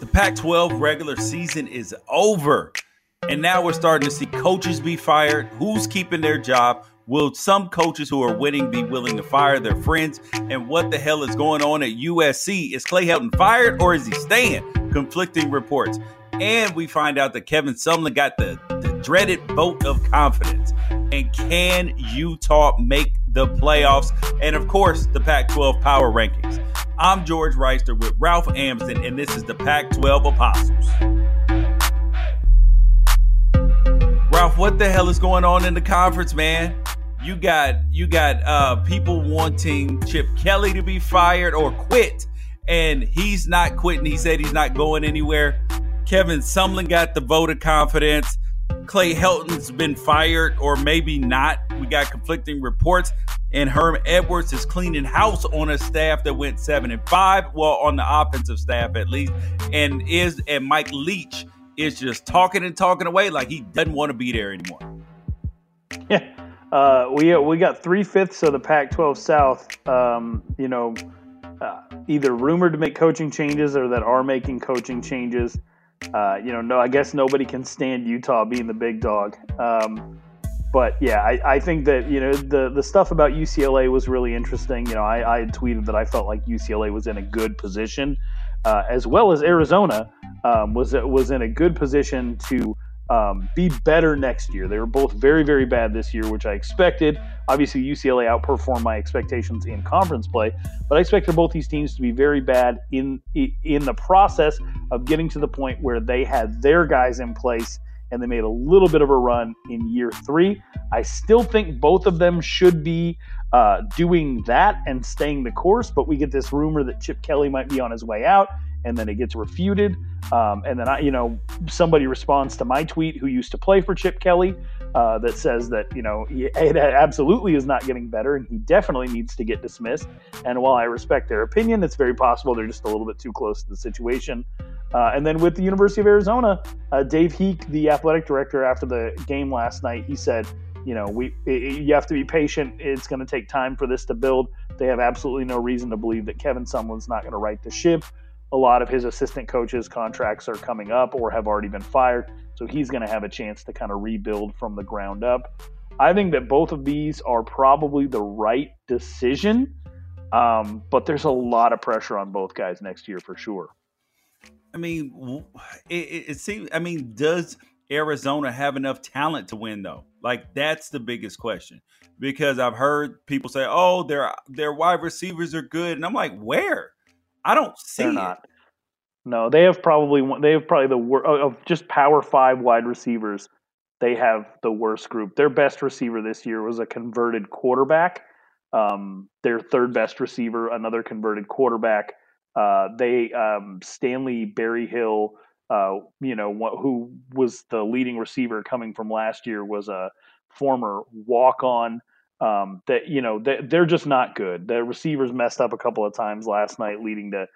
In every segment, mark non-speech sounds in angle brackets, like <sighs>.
The Pac 12 regular season is over. And now we're starting to see coaches be fired. Who's keeping their job? Will some coaches who are winning be willing to fire their friends? And what the hell is going on at USC? Is Clay Helton fired or is he staying? Conflicting reports. And we find out that Kevin Sumlin got the, the dreaded vote of confidence. And can Utah make the playoffs? And of course, the Pac 12 power rankings. I'm George Reister with Ralph Amsden, and this is the Pac 12 Apostles. Ralph, what the hell is going on in the conference, man? You got you got uh, people wanting Chip Kelly to be fired or quit, and he's not quitting. He said he's not going anywhere. Kevin Sumlin got the vote of confidence. Clay Helton's been fired or maybe not. We got conflicting reports. And Herm Edwards is cleaning house on a staff that went seven and five. Well, on the offensive staff at least. And is and Mike Leach is just talking and talking away like he doesn't want to be there anymore. Yeah. <laughs> Uh, we we got three fifths of the Pac-12 South. Um, you know, uh, either rumored to make coaching changes or that are making coaching changes. Uh, you know, no, I guess nobody can stand Utah being the big dog. Um, but yeah, I, I, think that you know the the stuff about UCLA was really interesting. You know, I, I had tweeted that I felt like UCLA was in a good position, uh, as well as Arizona um, was was in a good position to um, be better next year. They were both very, very bad this year, which I expected. Obviously, UCLA outperformed my expectations in conference play, but I expected both these teams to be very bad in in the process of getting to the point where they had their guys in place and they made a little bit of a run in year three. I still think both of them should be uh, doing that and staying the course, but we get this rumor that Chip Kelly might be on his way out and then it gets refuted. Um, and then I, you know, somebody responds to my tweet who used to play for Chip Kelly uh, that says that you know he, <laughs> it absolutely is not getting better, and he definitely needs to get dismissed. And while I respect their opinion, it's very possible they're just a little bit too close to the situation. Uh, and then with the University of Arizona, uh, Dave Heeke, the athletic director, after the game last night, he said, you know, we it, you have to be patient. It's going to take time for this to build. They have absolutely no reason to believe that Kevin Sumlin's not going to right the ship a lot of his assistant coaches' contracts are coming up or have already been fired. So he's going to have a chance to kind of rebuild from the ground up. I think that both of these are probably the right decision, um, but there's a lot of pressure on both guys next year for sure. I mean, it, it seems. I mean, does Arizona have enough talent to win though? Like that's the biggest question because I've heard people say, "Oh, their their wide receivers are good," and I'm like, "Where?" I don't see They're not. It. No, they have probably. They have probably the worst of just Power Five wide receivers. They have the worst group. Their best receiver this year was a converted quarterback. Um, their third best receiver, another converted quarterback. Uh, they um, Stanley Berryhill, uh, you know, who was the leading receiver coming from last year, was a former walk on um, that you know they, they're just not good. The receivers messed up a couple of times last night, leading to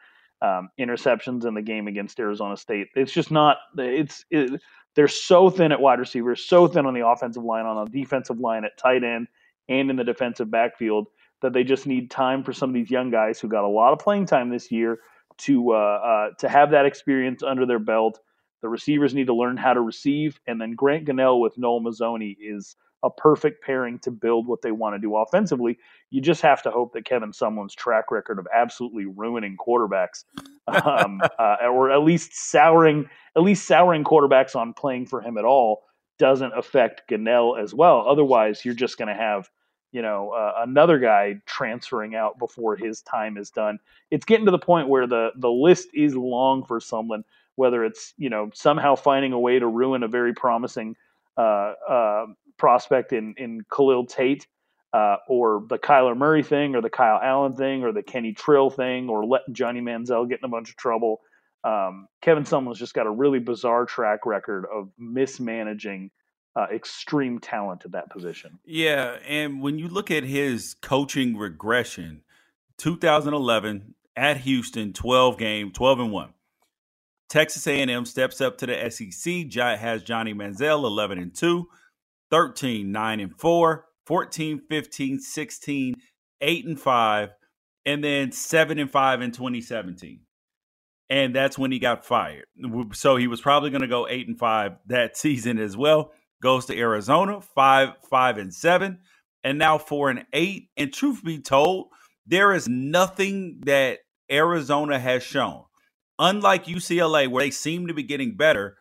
um, interceptions in the game against Arizona State. It's just not. It's it, they're so thin at wide receivers, so thin on the offensive line, on the defensive line at tight end, and in the defensive backfield that they just need time for some of these young guys who got a lot of playing time this year to uh, uh, to have that experience under their belt. The receivers need to learn how to receive, and then Grant Gunnell with Noel Mazzone is a perfect pairing to build what they want to do offensively. You just have to hope that Kevin Sumlin's track record of absolutely ruining quarterbacks, um, <laughs> uh, or at least souring, at least souring quarterbacks on playing for him at all, doesn't affect Gunnell as well. Otherwise, you're just going to have you know uh, another guy transferring out before his time is done. It's getting to the point where the the list is long for Sumlin. Whether it's you know somehow finding a way to ruin a very promising uh, uh, prospect in in Khalil Tate, uh, or the Kyler Murray thing, or the Kyle Allen thing, or the Kenny Trill thing, or letting Johnny Manziel get in a bunch of trouble. Um, Kevin Sumlin's just got a really bizarre track record of mismanaging uh, extreme talent at that position. Yeah, and when you look at his coaching regression, 2011 at Houston, 12 game, 12 and one. Texas A&M steps up to the SEC. Has Johnny Manziel 11 and two. 13, 9 and 4, 14, 15, 16, 8 and 5, and then 7 and 5 in 2017. and that's when he got fired. So he was probably going to go eight and five that <laughs> season as well. Goes to Arizona, five, five and seven, and now four and eight. And truth be told, there is nothing that Arizona has shown, unlike UCLA, where they seem to be getting better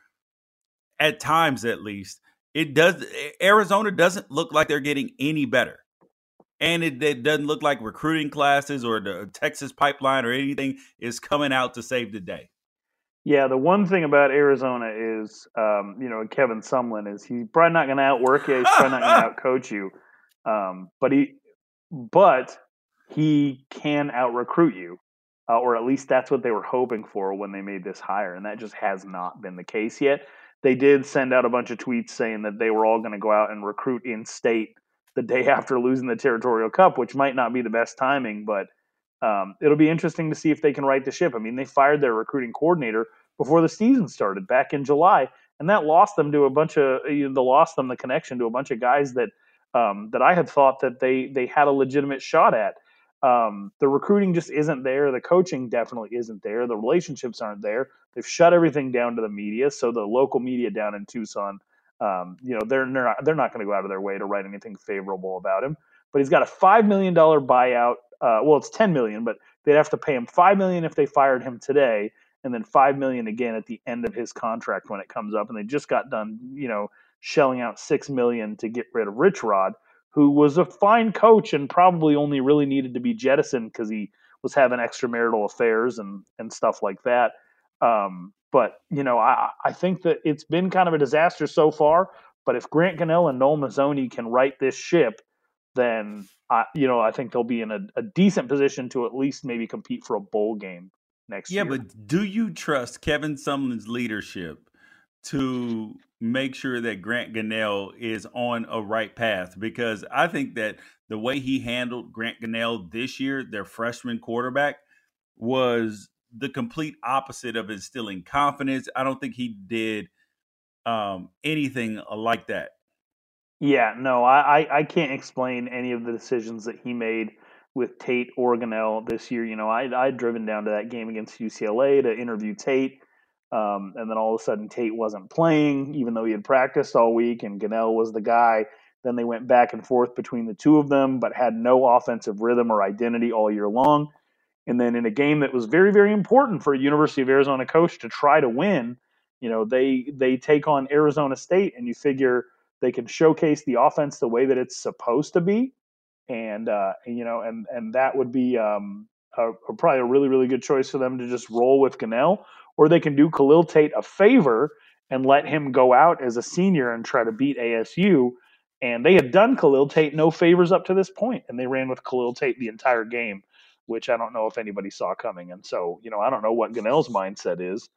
at times, at least. It does. Arizona doesn't look like they're getting any better and it, it, doesn't look like recruiting classes or the Texas pipeline or anything is coming out to save the day. Yeah, the one thing about Arizona is, um, you know, Kevin Sumlin is he's probably not going to outwork you. He's probably not going <laughs> to outcoach you, um, but he, but he can out recruit you, uh, or at least that's what they were hoping for when they made this hire, and that just has not been the case yet. They did send out a bunch of tweets saying that they were all going to go out and recruit in state the day <laughs> after losing the Territorial Cup, which might not be the best timing, but um, it'll be interesting to see if they can right the ship. I mean, they fired their recruiting coordinator before the season started back in July, and that lost them to a bunch of you know, lost them the connection to a bunch of guys that um, that I had thought that they they had a legitimate shot at. Um, the recruiting just isn't there. The coaching definitely isn't there. The relationships aren't there. They've shut everything down to the media. So the local media down in Tucson um, you know, they're they're not, they're not going to go out of their way to write anything favorable about him. But he's got a five million dollar buyout. Uh, well, it's ten million, but they'd have to pay him five million if they fired him today, and then five million again at the end of his contract when it comes up. And they just got done, you know, shelling out six million to get rid of Rich Rod, who was a fine coach and probably only really needed to be jettisoned because he was having extramarital affairs and and stuff like that. Um, but you know, I, I think that it's been kind of a disaster so far. But if Grant Gunnell and Noel Mazzone can right this ship, then I, you know, I think they'll be in a, a decent position to at least maybe compete for a bowl game next yeah, year. Yeah, but do you trust Kevin Sumlin's leadership to make sure that Grant Gunnell is on a right path? Because I think that the way he handled Grant Gunnell this year, their freshman quarterback, was the complete opposite of instilling confidence. I don't think he did um, anything like that. Yeah, no, I, I can't explain any of the decisions that he made with Tate or this year. You know, I I'd driven down to that game against UCLA to interview Tate, um, and then all of a sudden Tate wasn't playing, even though he had practiced all week, and Gunnell was the guy. Then they went back and forth between the two of them, but had no offensive rhythm or identity all year long. And then in a game that was very, very important for a University of Arizona coach to try to win, you know, they they take on Arizona State, and you figure they can showcase the offense the way that it's supposed to be, and uh, you know, and and that would be um, a, a, probably a really, really good choice for them to just roll with Gunnell, or they can do Khalil Tate a favor and let him go out as a senior and try to beat ASU. And they had done Khalil Tate no favors up to this point, and they ran with Khalil Tate the entire game which I don't know if anybody saw coming. And so, you know, I don't know what Gunnell's mindset is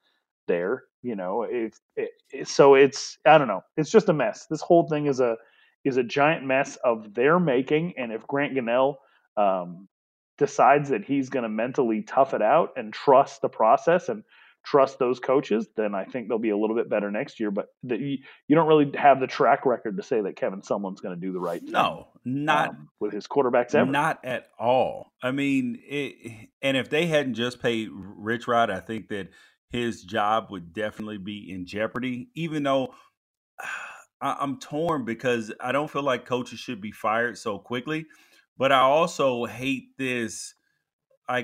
there. You know, if it, so, it's I don't know. It's just a mess. This whole thing is a is a giant mess of their making. And if Grant Gunnell um, decides that he's going to mentally tough it out and trust the process and trust those coaches, then I think they'll be a little bit better next year. But the, you, don't really have the track record to say that Kevin Sumlin's going to do the right thing. No, not um, with his quarterbacks ever. Not at all. I mean, it, and if they hadn't just paid Rich Rod, I think that his job would definitely be in jeopardy. Even though <sighs> I, I'm torn because I don't feel like coaches should be fired so quickly, but I also hate this I,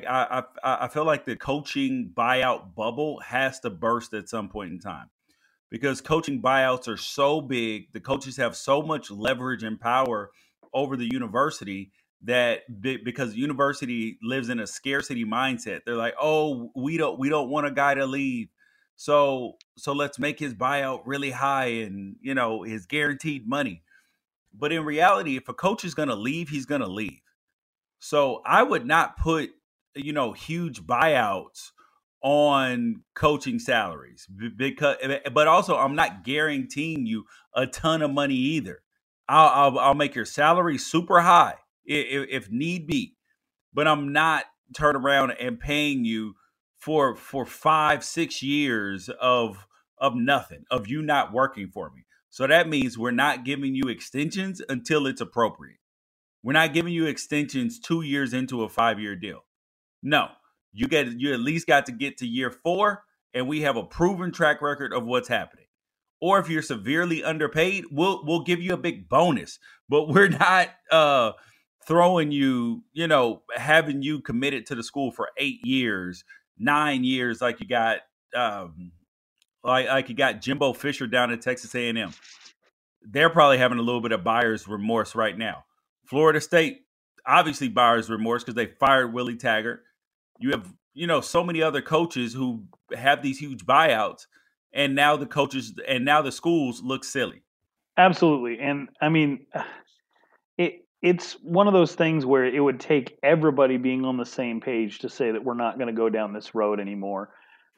I I feel like the coaching buyout bubble has to burst at some point in time because coaching buyouts are so big. The coaches have so much leverage and power over the university that because the university lives in a scarcity mindset, they're like, oh, we don't we don't want a guy to leave, so so let's make his buyout really high and you know his guaranteed money. But in reality, if a coach is going to leave, he's going to leave. So I would not put you know, huge buyouts on coaching salaries because eh, eh, but also I'm not guaranteeing you a ton of money either. I'll I'll, I'll make your salary super high if, if need be, but I'm not turn around and paying you for for five six years of of nothing of you not working for me. So that means we're not giving you extensions until it's appropriate. We're not giving you extensions two years into a five year deal. No, You get you at least got to get to year four, and we have a proven track record of what's happening. Or if you're severely underpaid, we'll we'll give you a big bonus. But we're <laughs> not uh throwing you, you know, having you committed to the school for eight years, nine years, like you got, um, like like you got Jimbo Fisher down at Texas A&M. They're probably having a little bit of buyer's remorse right now. Florida State, obviously buyer's remorse because they fired Willie Taggart. You have, you know, so many other coaches who have these huge buyouts, and now the coaches and now the schools look silly. Absolutely, and I mean, it it's one of those things where it would take everybody being on the same page to say that we're not going to go down this road anymore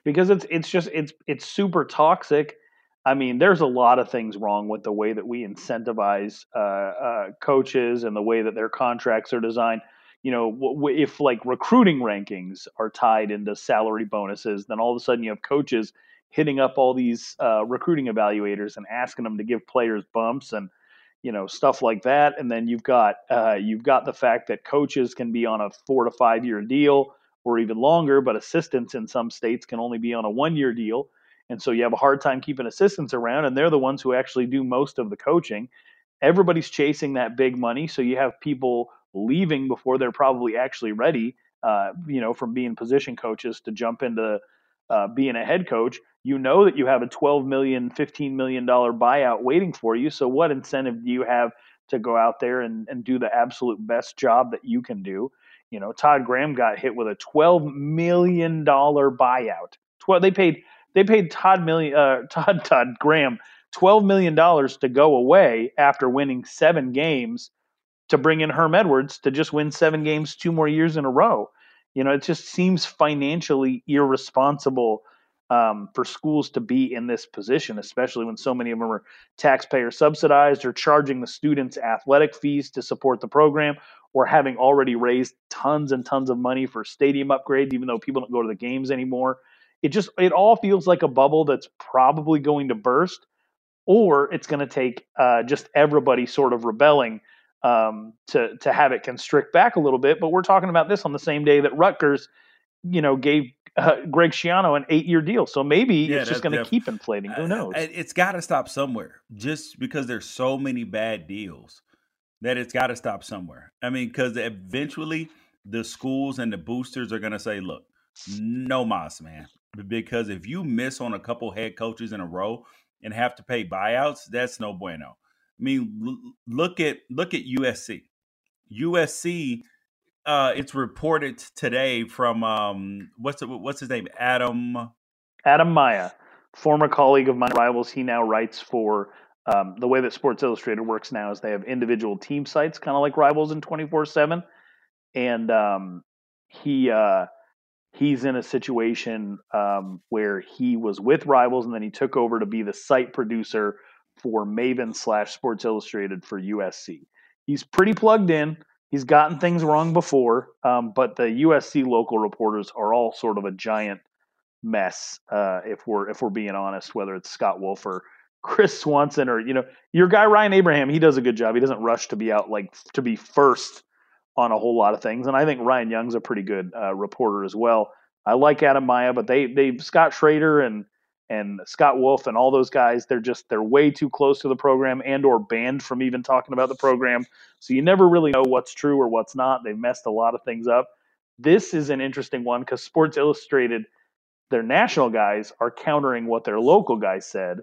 because it's it's just it's it's super toxic. I mean, there's a lot of things wrong with the way that we incentivize uh, uh, coaches and the way that their contracts are designed. You know, if like recruiting rankings are tied into salary bonuses, then all of a sudden you have coaches hitting up all these uh, recruiting evaluators and asking them to give players bumps and you know stuff like that. And then you've got uh, you've got the fact that coaches can be on a four to five year deal or even longer but assistants in some states can only be on a one year deal. And so you have a hard time keeping assistants around and they're the ones who actually do most of the coaching. Everybody's chasing that big money so you have people leaving before they're probably actually ready uh, you know from being position coaches to jump into uh, being a head coach you know that you have a 12 million 15 million dollar buyout waiting for you. So what incentive do you have to go out there and, and do the absolute best job that you can do? You know todd graham got hit with a 12 million dollar buyout. 12 they paid they paid todd million uh, <laughs> todd todd graham 12 million dollars to go away after winning seven games to bring in herm edwards to just win seven games two more years in a row you know it just seems financially irresponsible um, for schools to be in this position, especially when so many of them are taxpayer subsidized or charging the students athletic fees to support the program or having already raised tons and tons of money for stadium upgrades, even though people don't go to the games anymore. It just, it all feels like a bubble that's probably going to burst or it's going to take uh, just everybody sort of rebelling um, to, to have it constrict back a little bit. But we're talking about this on the same day that Rutgers, you know, gave uh, Greg Schiano an eight year deal. So maybe yeah, it's just going to keep inflating. Who knows? It's got to stop somewhere just because there's so many bad deals that it's got to stop somewhere. I mean, because eventually the schools and the boosters are going to say, look, no mas, man. Because if you miss on a couple head coaches in a row and have to pay buyouts, that's no bueno. I mean, look at look at USC. USC uh, it's reported today from um, what's it, what's his name? Adam. Adam Maya, former colleague of my rivals. He now writes for um, the way that Sports Illustrated works now is they have individual team sites, kind of like Rivals in twenty four seven, and um, he uh, he's in a situation um, where he was with Rivals and then he took over to be the site producer for Maven slash Sports Illustrated for USC. He's pretty plugged in. He's gotten things wrong before, um, but the USC local reporters are all sort of a giant mess. Uh, if we're if we're being honest, whether it's Scott Wolf or <laughs> Chris Swanson or you know your guy Ryan Abraham, he does a good job. He doesn't rush to be out like to be first on a whole lot of things, and I think Ryan Young's a pretty good uh, reporter as well. I like Adam Maya, but they they Scott Schrader and and Scott Wolf and all those guys, they're just they're way too close to the program and or banned from even talking about the program. So you never really know what's true or what's not. They've messed a lot of things up. This is an interesting one because Sports Illustrated, their national guys are countering what their local guys said.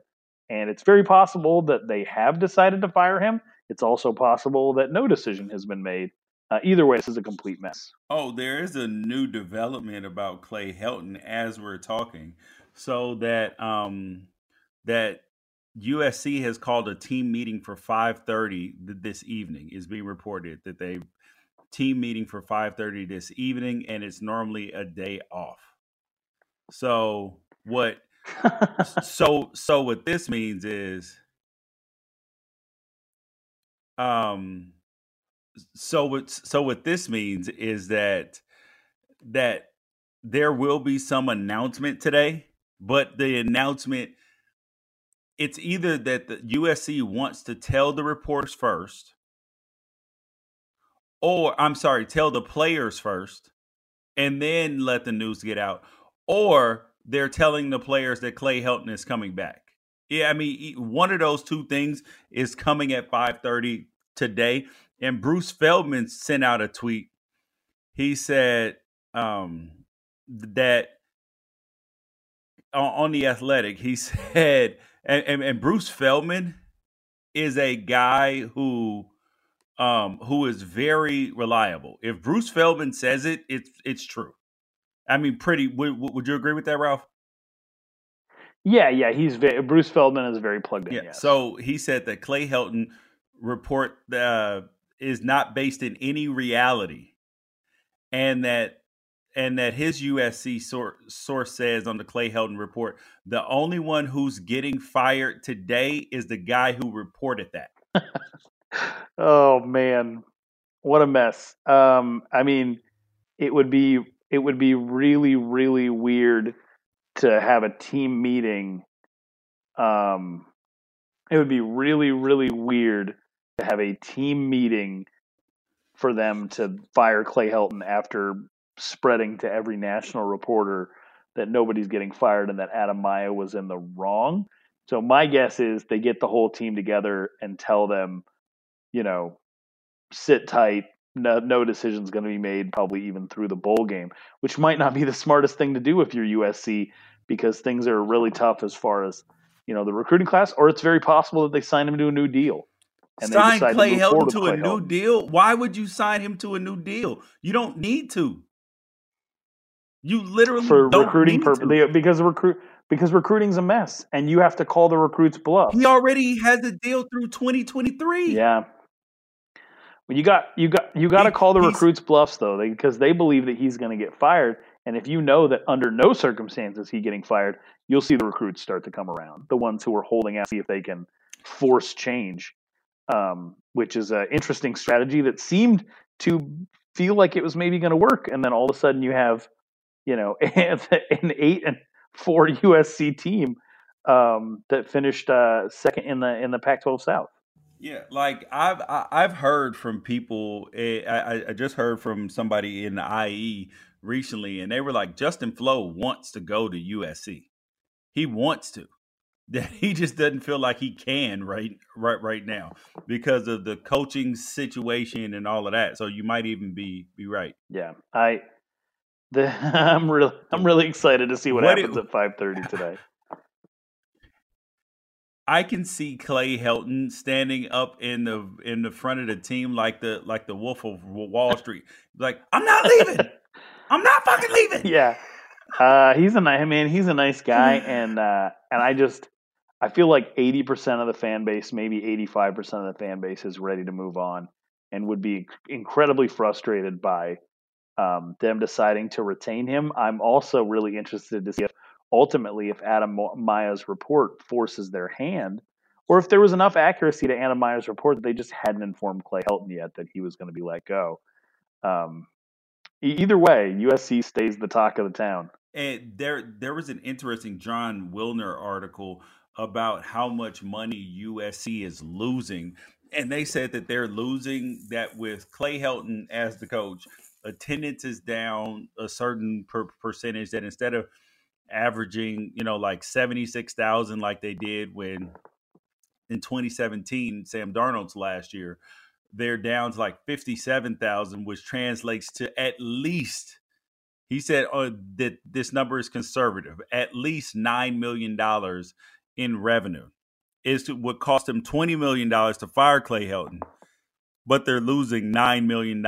And it's very possible that they have decided to fire him. It's also possible that no decision has been made. Uh, either way, this is a complete mess. Oh, there is a new development about Clay Helton as we're talking so that um that USC has called a team meeting for 5:30 this evening is being reported that they team meeting for 5:30 this evening and it's normally a day off. So what <laughs> so so what this means is um so what so what this means is that that there will be some announcement today but the announcement it's either that the USC wants to tell the reporters first or I'm sorry, tell the players first and then let the news get out, or they're telling the players that Clay Helton is coming back. Yeah, I mean, one of those two things is coming at 5:30 today. And Bruce Feldman sent out a tweet. He said um, that on, the Athletic, he <laughs> said, and, and, and Bruce Feldman is a guy who um, who is very reliable. If Bruce Feldman says it, it's it's true. I mean, pretty. Would, would you agree with that, Ralph? Yeah, yeah. He's very, Bruce Feldman is very plugged in. Yeah. Yes. So he said that Clay Helton report uh, is not based in any reality, and that and that his USC source, source says on the Clay Helton report, the only one who's getting fired today is the guy who reported that. <laughs> oh man, what a mess! Um, I mean, it would be it would be really really weird to have a team meeting. Um, it would be really really weird to have a team meeting for them to fire Clay Helton after spreading to every national reporter that nobody's getting fired and that Adam Maya was in the wrong. So my guess is they get the whole team together and tell them, you know, sit tight. No, no decision's going to be made, probably even through the bowl game, which might not be the smartest thing to do if you're USC because things are really tough as far as you know the recruiting class. Or it's very possible that they sign him to a new deal. And sign Clay to Helton to, Clay a Helton. new deal. Why would you sign him to a new deal? You don't need to. You literally for recruiting purposes because recruit because recruiting's a mess, and you have to call the recruits bluff. He already has a deal through 2023. Yeah. Well, you got you got you got to call the recruits bluffs though, because they believe that he's going to get fired. And if you know that under no circumstances he getting fired, you'll see the recruits start to come around. The ones who are holding out, see if they can force change um, which is an interesting strategy that seemed to feel like it was maybe going to work, and then all of a sudden you have, you know, <laughs> an eight and four USC team um, that finished uh, second in the in the Pac-12 South. Yeah, like I've I've heard from people. Eh, I, I just heard from somebody in the IE recently, and they were like, Justin Flowe wants to go to USC. He wants to <laughs> that he just doesn't feel like he can right right right now because of the coaching situation and all of that. So you might even be be right. Yeah, I the, <laughs> I'm really I'm really excited to see what, what happens it, at 5:30 today. I can see Clay Helton standing up in the in the front of the team like the like the Wolf of Wall Street, like I'm not leaving. <laughs> I'm not fucking leaving. Yeah, uh, he's a nice man. He's a nice guy, <laughs> and uh, and I just I feel like 80% of the fan base, maybe 85% of the fan base is ready to move on and would be incredibly frustrated by um, them deciding to retain him. I'm also really interested to see if ultimately if Adam Maya's report forces their hand or if there was enough accuracy to Adam Maya's report that they just hadn't informed Clay Helton yet that he was going to be let go. Um, either way, USC stays the talk of the town. And there, there was an interesting Jon Wilner article about how much money USC is losing. And they said that they're losing that with Clay Helton as the coach, attendance is down a certain per- percentage that instead of averaging, you know, like 76,000 like they did when in 2017, Sam Darnold's last year, they're down to like 57,000, which translates to at least he said uh, that this number is conservative, at least $9 million in revenue. It would cost them $20 million to fire Clay Helton, but they're losing $9 million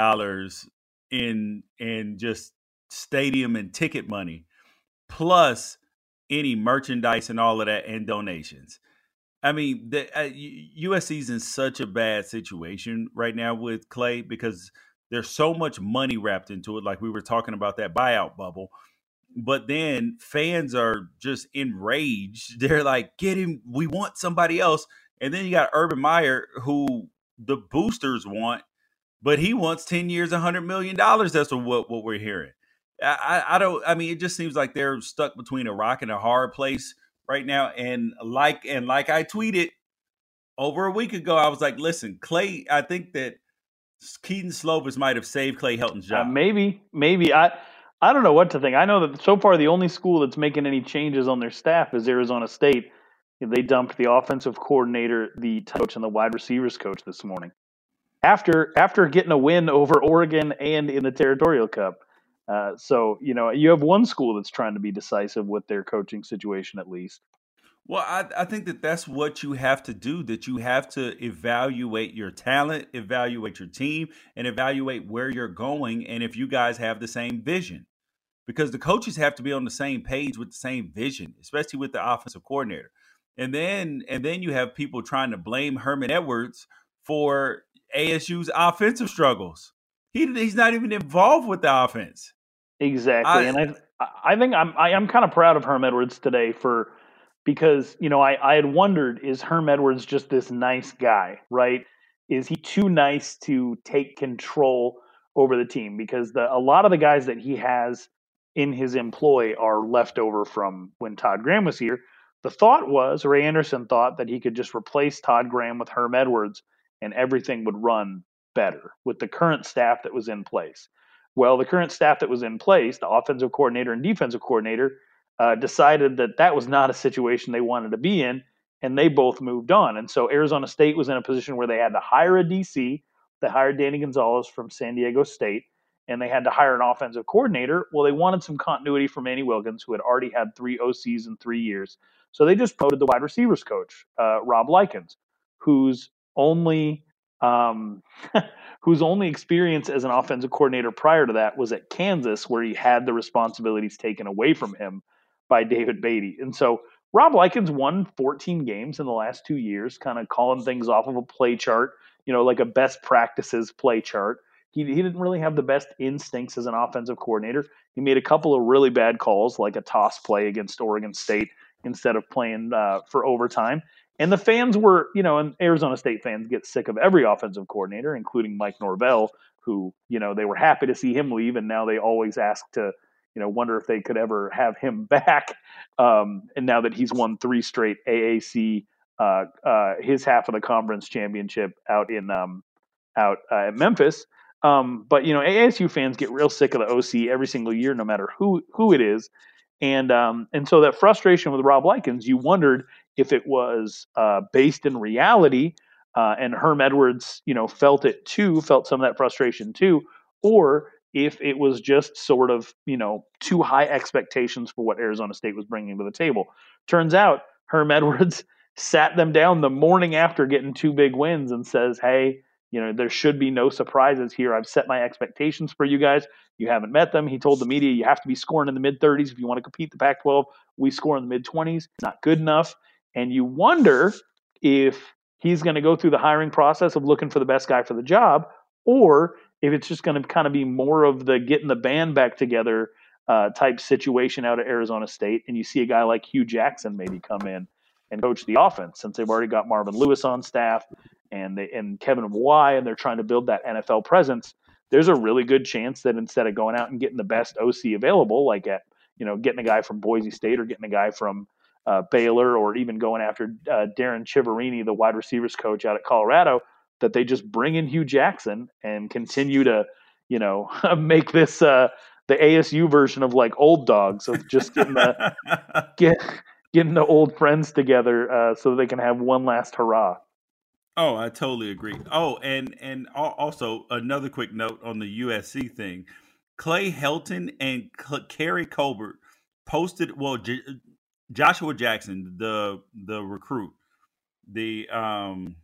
in, in just stadium and ticket money, plus any merchandise and all of that and donations. I mean, the uh, USC's in such a bad situation right now with Clay because there's so much money wrapped into it. Like we were talking about that buyout bubble but then fans are just enraged. <laughs> They're like, "Get him! We want somebody else." And then you got Urban Meyer, who the boosters want, but he wants ten years, a hundred million dollars. That's what what we're hearing. I, I don't. I mean, it just seems like they're stuck between a rock and a hard place right now. And like and like I tweeted over a week ago, I was like, "Listen, Clay. I think that Kedon Slovis might have saved Clay Helton's uh, job. Uh, maybe, maybe I." I don't know what to think. I know that so far the only school that's making any changes on their staff is Arizona State. They dumped the offensive coordinator, the coach, and the wide receivers coach this morning after after getting a win over Oregon and in the Territorial Cup. Uh, so you know you have one school that's trying to be decisive with their coaching situation at least. Well, I, I think that that's what you have to do. That you have to evaluate your talent, evaluate your team, and evaluate where you're going, and if you guys have the same vision. Because the coaches have to be on the same page with the same vision, especially with the offensive coordinator. And then and then you have people trying to blame Herman Edwards for ASU's offensive struggles. He he's not even involved with the offense. Exactly, I, and I I think I'm I, am kind of proud of Herm Edwards today for because you know I I had wondered is Herm Edwards just this nice guy, right? Is he too nice to take control over the team? Because the a lot of the guys that he has in his employ are left over from when Todd Graham was here. The thought was Ray Anderson thought that he could just replace Todd Graham with Herm Edwards and everything would run better with the current staff that was in place. Well, the current staff that was in place, the offensive coordinator and defensive coordinator, uh, decided that that was not a situation they wanted to be in, and they both moved on. And so Arizona State was in a position where they had to hire a DC. They hired Danny Gonzales from San Diego State, and they had to hire an offensive coordinator. Well, they wanted some continuity from Manny Wilkins, who had already had three OCs in three years. So they just promoted the wide receivers coach, uh, Rob Likens, who's only um, <laughs> whose only experience as an offensive coordinator prior to that was at Kansas, where he had the responsibilities taken away from him by David Beaty. And so Rob Likens won 14 games in the last two years, kind of calling things off of a play chart, you know, like a best practices play chart. He, he didn't really have the best instincts as an offensive coordinator. He made a couple of really bad calls, like a toss play against Oregon State instead of playing uh, for overtime. And the fans were, you know, and Arizona State fans get sick of every offensive coordinator, including Mike Norvell, who, you know, they were happy to see him leave, and now they always ask to, you know, wonder if they could ever have him <laughs> back. Um, and now that he's won three straight AAC, uh, uh, his half of the conference championship out in um, out uh, at Memphis. Um, but you know, ASU fans get real sick of the OC every single year, no matter who who it is. And um, and so that frustration with Rob Likens, you wondered if it was uh, based in reality, uh, and Herm Edwards, you know, felt it too, felt some of that frustration too, or if it was just sort of, you know, too high expectations for what Arizona State was bringing to the table. Turns out Herm Edwards <laughs> sat them down the morning after getting two big wins and says, "Hey, you know, there should be no surprises here. I've set my expectations for you guys. You haven't met them. He told the media you have to be scoring in the mid 30s if you want to compete the Pac 12. We score in the mid 20s. It's Not good enough. And you wonder if he's going to go through the hiring process of looking for the best guy for the job, or if it's just going to kind of be more of the getting the band back together uh, type situation out of Arizona State. And you see a guy like Hue Jackson maybe come in and coach the offense since they've already got Marvin Lewis on staff and they, and Kevin Mawae, and they're trying to build that NFL presence. There's a really good chance that instead of going out and getting the best OC available, like at you know getting a guy from Boise State or getting a guy from uh, Baylor or even going after uh, Darrin Chiaverini, the wide receivers coach out at Colorado, that they just bring in Hue Jackson and continue to, you know, <laughs> make this uh, the ASU version of like old dogs of just getting the <laughs> get getting the old friends together uh, so they can have one last hurrah. Oh, I totally agree. Oh, and and also another quick note on the USC thing. Clay Helton and Keary Colbert posted. Well, J- Joshua Jackson, the the recruit, the um,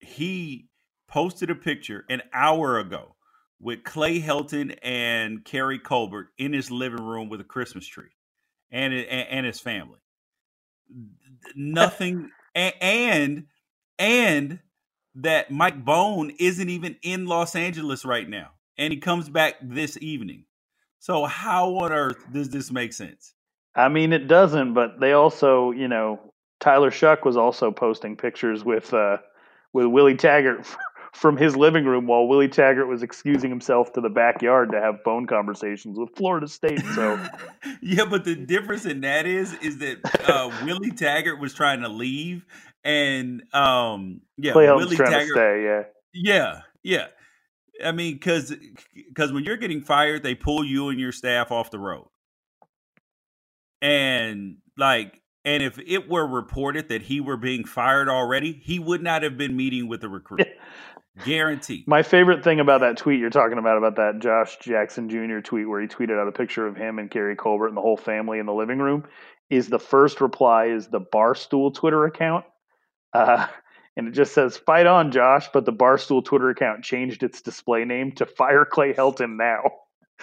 he posted a picture an hour ago with Clay Helton and Keary Colbert in his living room with a Christmas tree, and and, and his family. Nothing, and and that Mike Bohn isn't even in Los Angeles right now, and he comes back this evening. So how on earth does this make sense? I mean, it doesn't, but they also, you know, Tyler Shough was also posting pictures with uh, with Willie Taggart <laughs> from his living room while Willie Taggart was excusing himself to the backyard to have phone conversations with Florida State. So, <laughs> yeah, but the difference in that is is that uh, Willie Taggart was trying to leave, and um, yeah, Willie Taggart, stay, yeah, yeah, yeah. I mean, because because when you're getting fired, they pull you and your staff off the road, and like, and if it were reported that he were being fired already, he would not have been meeting with the recruit. <laughs> Guarantee. My favorite thing about that tweet you're talking about, about that Josh Jackson Jr. tweet where he tweeted out a picture of him and Keary Colbert and the whole family in the living room, is the first reply is the Barstool Twitter account. Uh, <laughs> and it just says "Fight on, Josh," but the Barstool Twitter account changed its display name to "Fire Clay Helton now."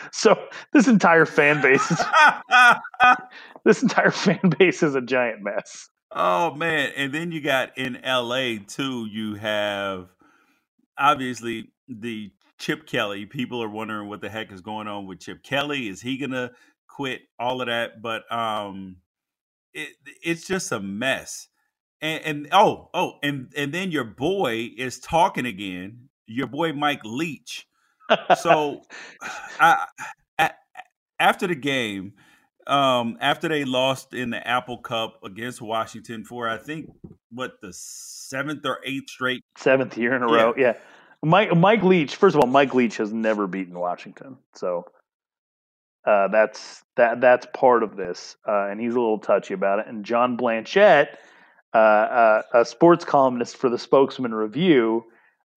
<laughs> So this entire fan base is <laughs> this entire fan base is a giant mess. Oh man! And then you got in L.A. too. You have obviously the Chip Kelly. People are wondering what the heck is going on with Chip Kelly. Is he gonna quit? All of that, but um, it it's just a mess and, and oh oh and and then your boy is talking again your boy mike leach so I, I, after the game um after they lost in the apple cup against washington for i think what the seventh or eighth straight seventh year in a yeah. row yeah mike mike leach first of all mike leach has never beaten washington so uh, that's that that's part of this, uh, and he's a little touchy about it. And John Blanchette uh, uh, a sports columnist for the Spokesman Review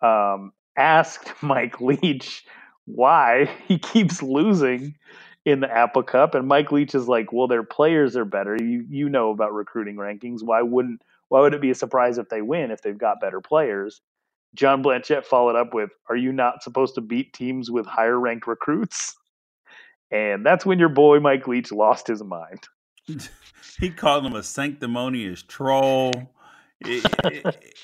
um, asked <laughs> Mike Leach why he keeps losing in the Apple Cup, and Mike Leach is like, "Well, their players are better. You you know about recruiting rankings. Why wouldn't why would it be a surprise if they win if they've got better players?" John Blanchette followed up with, "Are you not supposed to beat teams with higher ranked recruits?" <laughs> And that's when your boy Mike Leach lost his mind. <laughs> he called him a sanctimonious troll. It, it,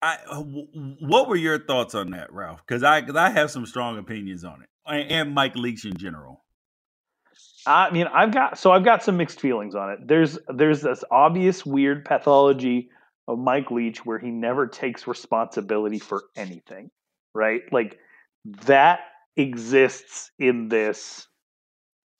I, uh, what were your thoughts on that, Ralph? Because I, cause I have some strong opinions on it, and Mike Leach in general. I mean, I've got so I've got some mixed feelings on it. There's there's this obvious weird pathology of Mike Leach where he never takes responsibility for anything, right? Like that exists in this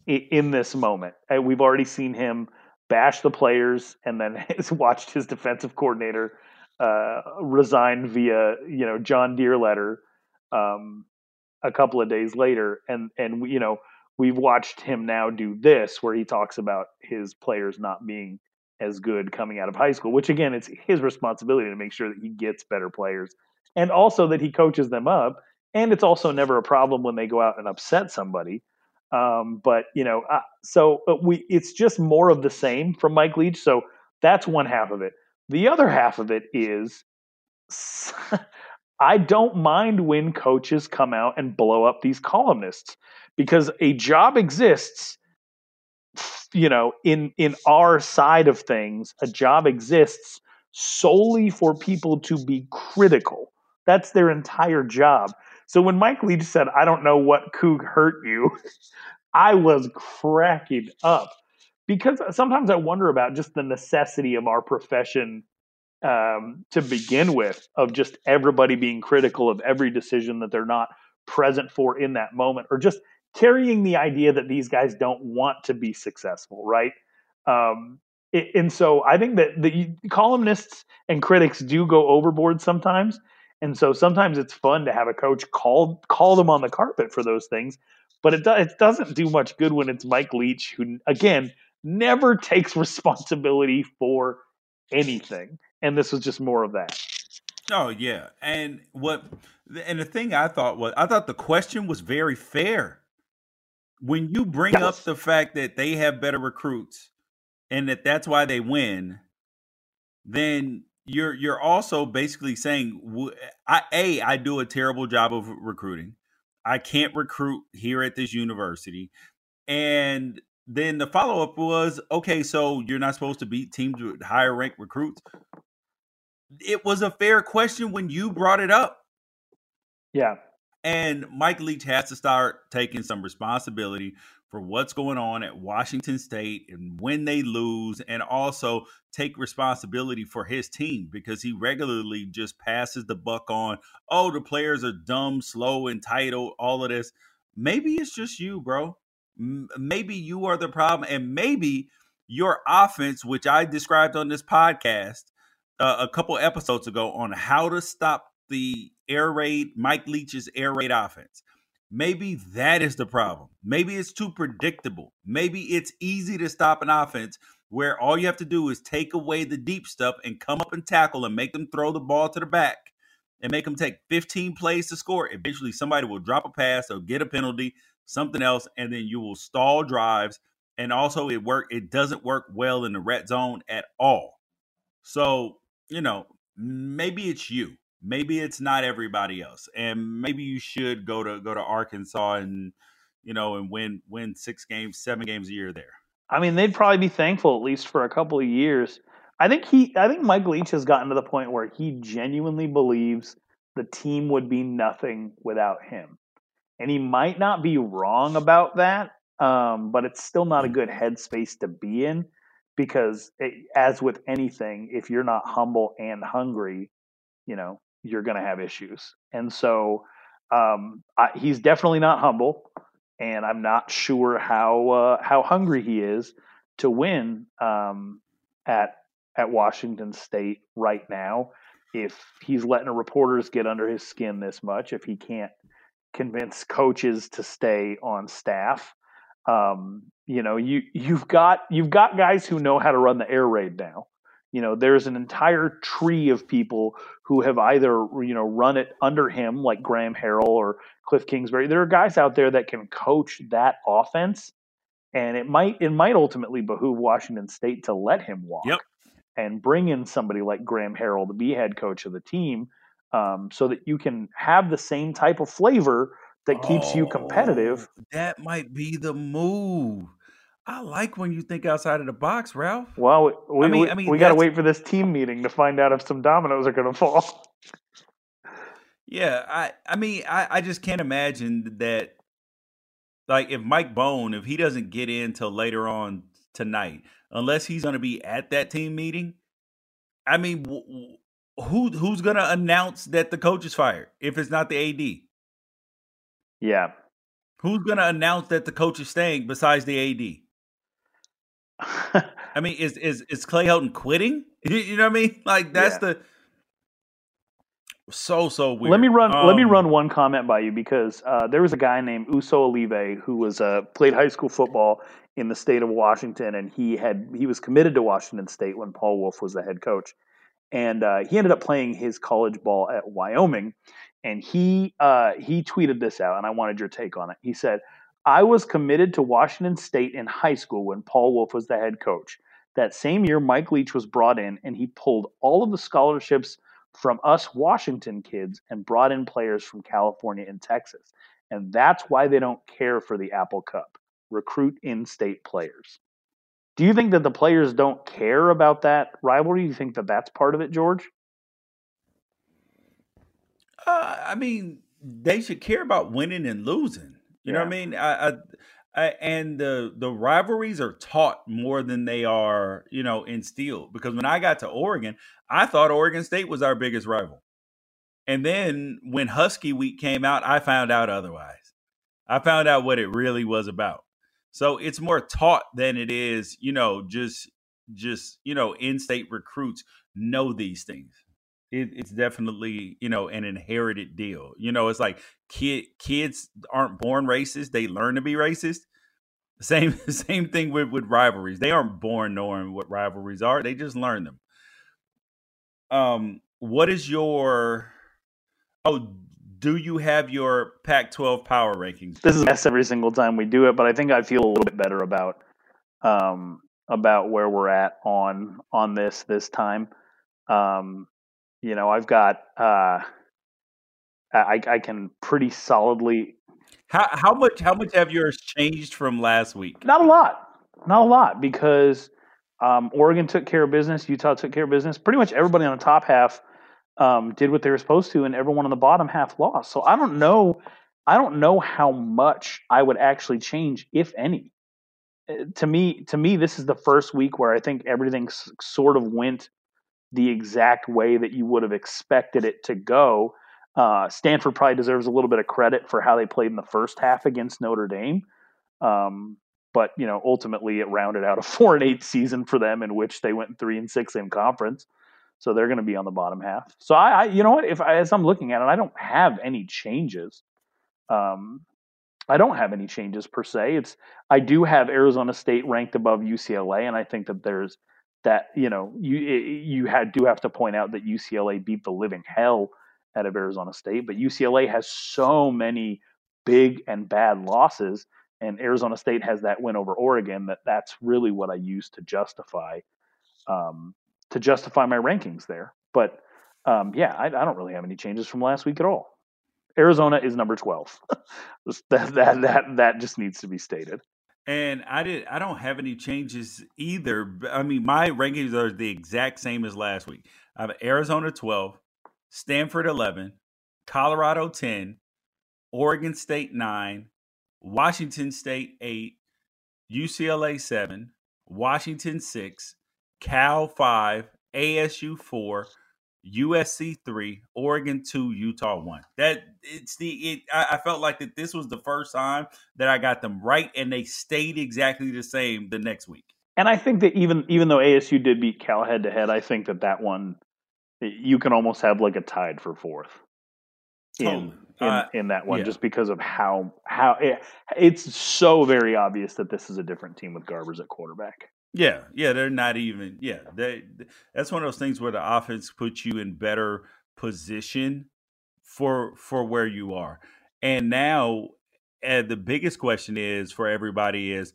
in this moment. And we've already seen him bash the players and then <laughs> has watched his defensive coordinator uh, resign via you know John Deere letter um, a couple of days later, and and you know we've watched him now do this where he talks about his players not being as good coming out of high school, which again it's his responsibility to make sure that he gets better players and also that he coaches them up. And it's also never a problem when they go out and upset somebody. Um, but you know, uh, so we it's just more of the same from Mike Leach. So that's one half of it. The other half of it is <laughs> I don't mind when coaches come out and blow up these columnists because a job exists you know in in our side of things a job exists solely for people to be critical. That's their entire job. So when Mike Leach said, I don't know what kook hurt you, <laughs> I was cracking up because sometimes I wonder about just the necessity of our profession um, to begin with, of just everybody being critical of every decision that they're not present for in that moment, or just carrying the idea that these guys don't want to be successful, right? Um, it, and so I think that the columnists and critics do go overboard sometimes. And so sometimes it's fun to have a coach call call them on the carpet for those things, but it do, it doesn't do much good when it's Mike Leach who again never takes responsibility for anything. And this was just more of that. Oh yeah. And what and the thing I thought was I thought the question was very fair. When you bring yes. up the fact that they have better recruits and that that's why they win, then you're you're also basically saying I a I do a terrible job of recruiting. I can't recruit here at this university. And then the follow up was okay, so you're not supposed to beat teams with higher ranked recruits. It was a fair question when you brought it up. Yeah. And Mike Leach has to start taking some responsibility for what's going on at Washington State and when they lose, and also take responsibility for his team because he regularly just passes the buck on, oh, the players are dumb, slow, entitled, all of this. Maybe it's just you, bro. Maybe you are the problem, and maybe your offense, which I described on this podcast uh, a couple episodes ago on how to stop the air raid, Mike Leach's air raid offense. Maybe that is the problem. Maybe it's too predictable. Maybe it's easy to stop an offense where all you have to do is take away the deep stuff and come up and tackle and make them throw the ball to the back and make them take 15 plays to score. Eventually, somebody will drop a pass or get a penalty, something else, and then you will stall drives. And also, it work. It doesn't work well in the red zone at all. So you know, maybe it's you maybe it's not everybody else and maybe you should go to go to arkansas and you know and win win six games seven games a year there i mean they'd probably be thankful at least for a couple of years i think he i think mike leach has gotten to the point where he genuinely believes the team would be nothing without him and he might not be wrong about that um, but it's still not a good headspace to be in because it, as with anything if you're not humble and hungry you know you're going to have issues. And so um, I, he's definitely not humble, and I'm not sure how uh, how hungry he is to win um, at at Washington State right now. If he's letting reporters get under his skin this much, if he can't convince coaches to stay on staff, um, you know, you you've got you've got guys who know how to run the air raid now. You know, there's an entire tree of people who have either you know run it under him, like Graham Harrell or Cliff Kingsbury. There are guys out there that can coach that offense, and it might it might ultimately behoove Washington State to let him walk yep. and bring in somebody like Graham Harrell to be head coach of the team, um, so that you can have the same type of flavor that keeps oh, you competitive. That might be the move. I like when you think outside of the box, Ralph. Well, we, I mean, we, I mean, we got to wait for this team meeting to find out if some dominoes are going <laughs> to fall. Yeah, I, I mean, I, I just can't imagine that. Like, if Mike Bohn, if he doesn't get in till later on tonight, unless he's going to be at that team meeting, I mean, who who's going to announce that the coach is fired if it's not the AD? Yeah, who's going to announce that the coach is staying besides the AD? <laughs> I mean, is is is Clay Helton quitting? <laughs> You know what I mean? Like that's yeah. the so so weird. Let me run. Um, let me um, run one comment by you because uh, there was a guy named Uso Olive who was uh, played high school football in the state of Washington, and he had he was committed to Washington State when Paul Wulff was the head coach, and uh, he ended up playing his college ball at Wyoming, and he uh, he tweeted this out, and I wanted your take on it. He said, I was committed to Washington State in high school when Paul Wulff was the head coach. That same year, Mike Leach was brought in and he pulled all of the scholarships from us Washington kids and brought in players from California and Texas. And that's why they don't care for the Apple Cup. Recruit in state players. Do you think that the players don't care about that rivalry? Do you think that that's part of it, George? Uh, I mean, they should care about winning and losing. You know what I mean? I, I, I, and the the rivalries are taught more than they are, you know, instilled. Because when I got to Oregon, I thought Oregon State was our biggest rival, and then when Husky Week came out, I found out otherwise. I found out what it really was about. So it's more taught than it is, you know, just just you know, in-state recruits know these things it, it's definitely you know an inherited deal. You know, it's like kid kids aren't born racist; they learn to be racist. Same <laughs> same thing with with rivalries. They aren't born knowing what rivalries are; they just learn them. Um, what is your oh? Do you have your Pac-12 power rankings? This is a mess every single time we do it, but I think I feel a little bit better about um, about where we're at on on this this time. Um, you know, I've got uh, I, I can pretty solidly. How how much how much have yours changed from last week? Not a lot, not a lot, because um, Oregon took care of business, Utah took care of business. Pretty much everybody on the top half um, did what they were supposed to, and everyone on the bottom half lost. So I don't know, I don't know how much I would actually change, if any. Uh, to me, to me, this is the first week where I think everything sort of went the exact way that you would have expected it to go. Uh, Stanford probably deserves a little bit of credit for how they played in the first half against Notre Dame. Um, but you know, ultimately, it rounded out a <laughs> four and eight season for them, in which they went three and six in conference. So they're going to be on the bottom half. So I, I you know what, if I, as I'm looking at it, I don't have any changes. Um, I don't have any changes per se. It's I do have Arizona State ranked above UCLA, and I think that there's that you know you you had do have to point out that UCLA beat the living hell out of Arizona State, but UCLA has so many big and bad losses, and Arizona State has that win over Oregon. That that's really what I use to justify um, to justify my rankings there. But um, yeah, I, I don't really have any changes from last week at all. Arizona is number 12. <laughs> that, that, that, that just needs to be stated. And I did. I don't have any changes either. I mean, my rankings are the exact same as last week. I have Arizona twelve, Stanford eleven, Colorado ten, Oregon State nine, Washington State eight, UCLA seven, Washington six, Cal five, ASU four, USC three, Oregon two, Utah one. That it's the it. I, I, felt like that this was the first time that I got them right, and they stayed exactly the same the next week. And I think that even even though ASU did beat Cal head to head, I think that that one you can almost have like a tied for fourth in in, uh, in, that one, yeah. just because of how how it, it's so very obvious that this is a different team with Garbers at quarterback. Yeah, yeah, they're not even. Yeah, they. That's one of those things where the offense puts you in better position for for where you are. And now, uh, the biggest question is for everybody is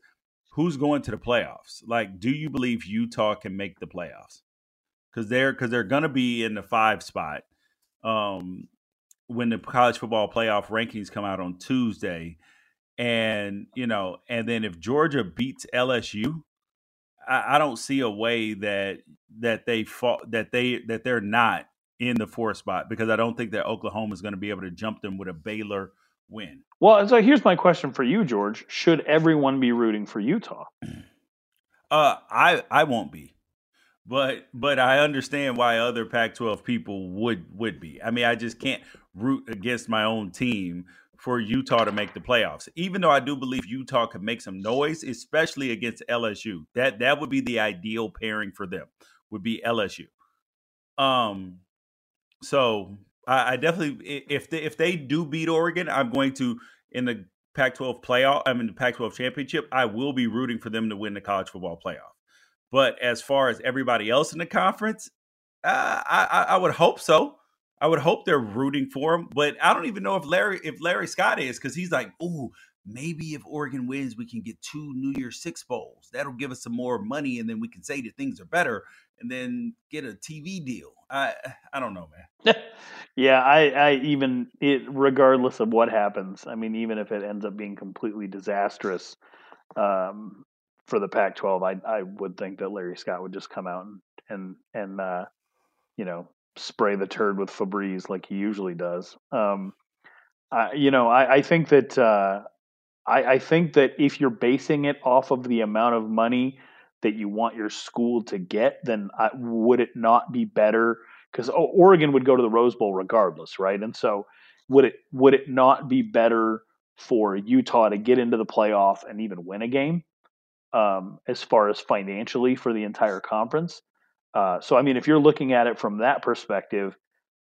who's going to the playoffs? Like, do you believe Utah can make the playoffs? Because they're because they're going to be in the five spot um, when the college football playoff rankings come out on Tuesday, and you know, and then if Georgia beats LSU I, I don't see a way that that they fought that they that they're not in the four spot because I don't think that Oklahoma is going to be able to jump them with a Baylor win. Well, so here's my question for you, George: Should everyone be rooting for Utah? <clears throat> Uh, I I won't be, but but I understand why other Pac-12 people would would be. I mean, I just can't root against my own team for Utah to make the playoffs. Even though I do believe Utah could make some noise, especially against LSU. That that would be the ideal pairing for them. Would be LSU. Um, so I, I definitely if they if they do beat Oregon, I'm going to in the Pac-12 playoff. I'm in the Pac-12 championship. I will be rooting for them to win the college football playoff. But as far as everybody else in the conference, uh, I, I would hope so. I would hope they're rooting for him, but I don't even know if Larry if Larry Scott is because he's like, oh, maybe if Oregon wins, we can get two New Year's Six bowls. That'll give us some more money, and then we can say that things are better, and then get a TV deal. I I don't know, man. <laughs> yeah, I I even it regardless of what happens. I mean, even if it ends up being completely disastrous um, for the Pac-12, I I would think that Larry Scott would just come out and and and uh, you know spray the turd with Febreze like he usually does. Um, I, you know, I, I think that uh, I, I, think that if you're basing it off of the amount of money that you want your school to get, then I, would it not be better? Because Oregon would go to the Rose Bowl regardless, right? And so, would it would it not be better for Utah to get into the playoff and even win a game, um, as far as financially for the entire conference? Uh, so, I mean, if you're looking at it from that perspective,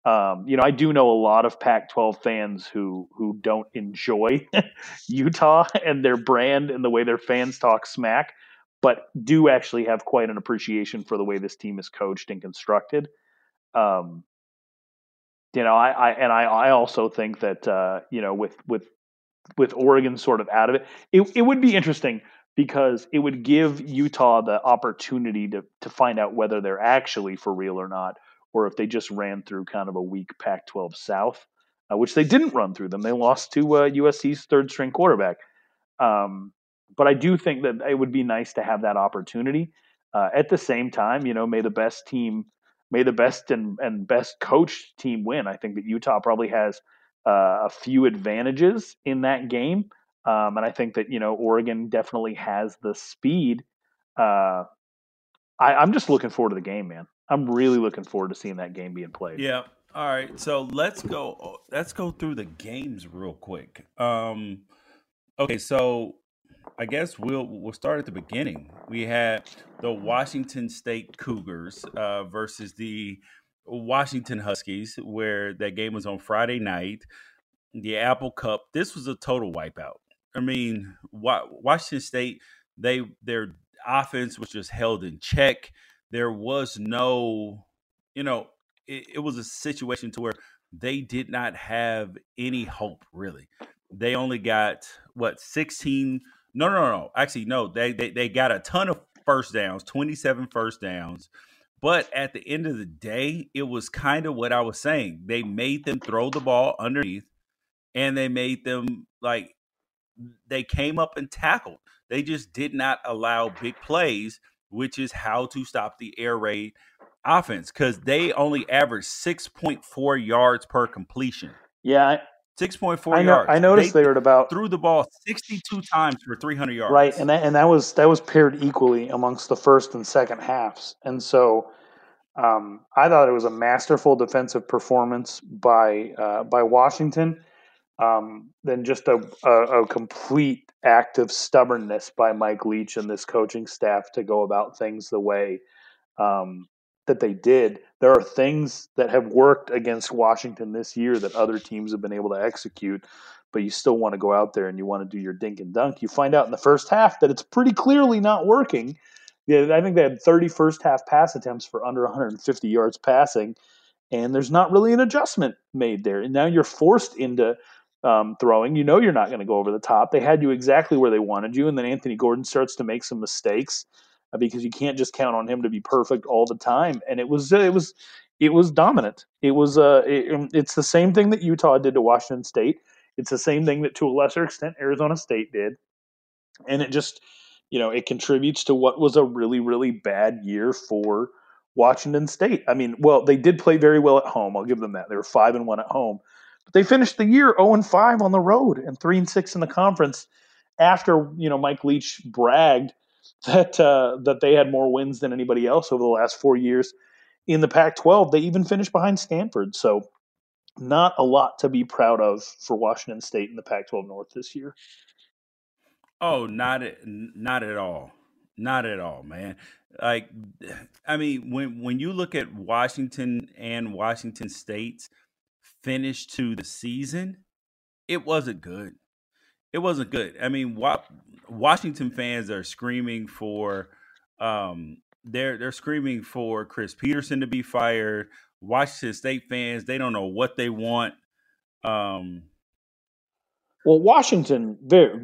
um, you know, I do know a lot of Pac-12 fans who who don't enjoy <laughs> Utah and their brand and the way their fans talk smack, but do actually have quite an appreciation for the way this team is coached and constructed. Um, you know, I, I and I, I also think that uh, you know with with with Oregon sort of out of it, it, it would be interesting because it would give Utah the opportunity to to find out whether they're actually for real or not, or if they just ran through kind of a weak Pac-12 South, uh, which they didn't run through them. They lost to uh, USC's third string quarterback. Um, but I do think that it would be nice to have that opportunity. Uh, at the same time, you know, may the best team, may the best and, and best coached team win. I think that Utah probably has uh, a few advantages in that game. Um, and I think that you know Oregon definitely has the speed. Uh, I, I'm just looking forward to the game, man. I'm really looking forward to seeing that game being played. Yeah. All right. So let's go. Let's go through the games real quick. Um, okay. So I guess we'll we'll start at the beginning. We had the Washington State Cougars uh, versus the Washington Huskies, where that game was on Friday night. The Apple Cup. This was a total wipeout. I mean, Washington State they their offense was just held in check. There was no, you know, it, it was a situation to where they did not have any hope really. They only got what 16 no no no actually no they they, they got a ton of first downs 27 first downs but at the end of the day it was kind of what i was saying they made them throw the ball underneath and they made them like they came up and tackled they just did not allow big plays which is how to stop the air raid offense because they only averaged 6.4 yards per completion yeah Six point four yards. I noticed they, they, were about threw the ball sixty two times for three hundred yards. Right, and that and that was that was paired equally amongst the first and second halves, and so um, I thought it was a masterful defensive performance by uh, by Washington. Um, then just a, a, a complete act of stubbornness by Mike Leach and this coaching staff to go about things the way um, that they did. There are things that have worked against Washington this year that other teams have been able to execute, but you still want to go out there and you want to do your dink and dunk. You find out in the first half that it's pretty clearly not working. Yeah, I think they had 30 first half pass attempts for under 150 yards passing, and there's not really an adjustment made there. And now you're forced into um, throwing. You know you're not going to go over the top. They had you exactly where they wanted you, and then Anthony Gordon starts to make some mistakes uh, because you can't just count on him to be perfect all the time. And it was uh, it was it was dominant. It was uh it, um, it's the same thing that Utah did to Washington State. It's the same thing that to a lesser extent Arizona State did. And it just you know, it contributes to what was a really really bad year for Washington State. I mean, well, they did play very well at home. I'll give them that. They were 5 and 1 at home. But they finished the year 0 and 5 on the road and 3 and 6 in the conference after, you know, Mike Leach bragged <laughs> that uh, that they had more wins than anybody else over the last four years in the Pac-12. They even finished behind Stanford, so not a lot to be proud of for Washington State in the Pac-12 North this year. Oh, not not at all, not at all, man. Like, I mean, when when you look at Washington and Washington State's finish to the season, it wasn't good it wasn't good. I mean, wa- Washington fans are screaming for um they're they're screaming for Chris Petersen to be fired. Washington State fans, they don't know what they want. Um well, Washington,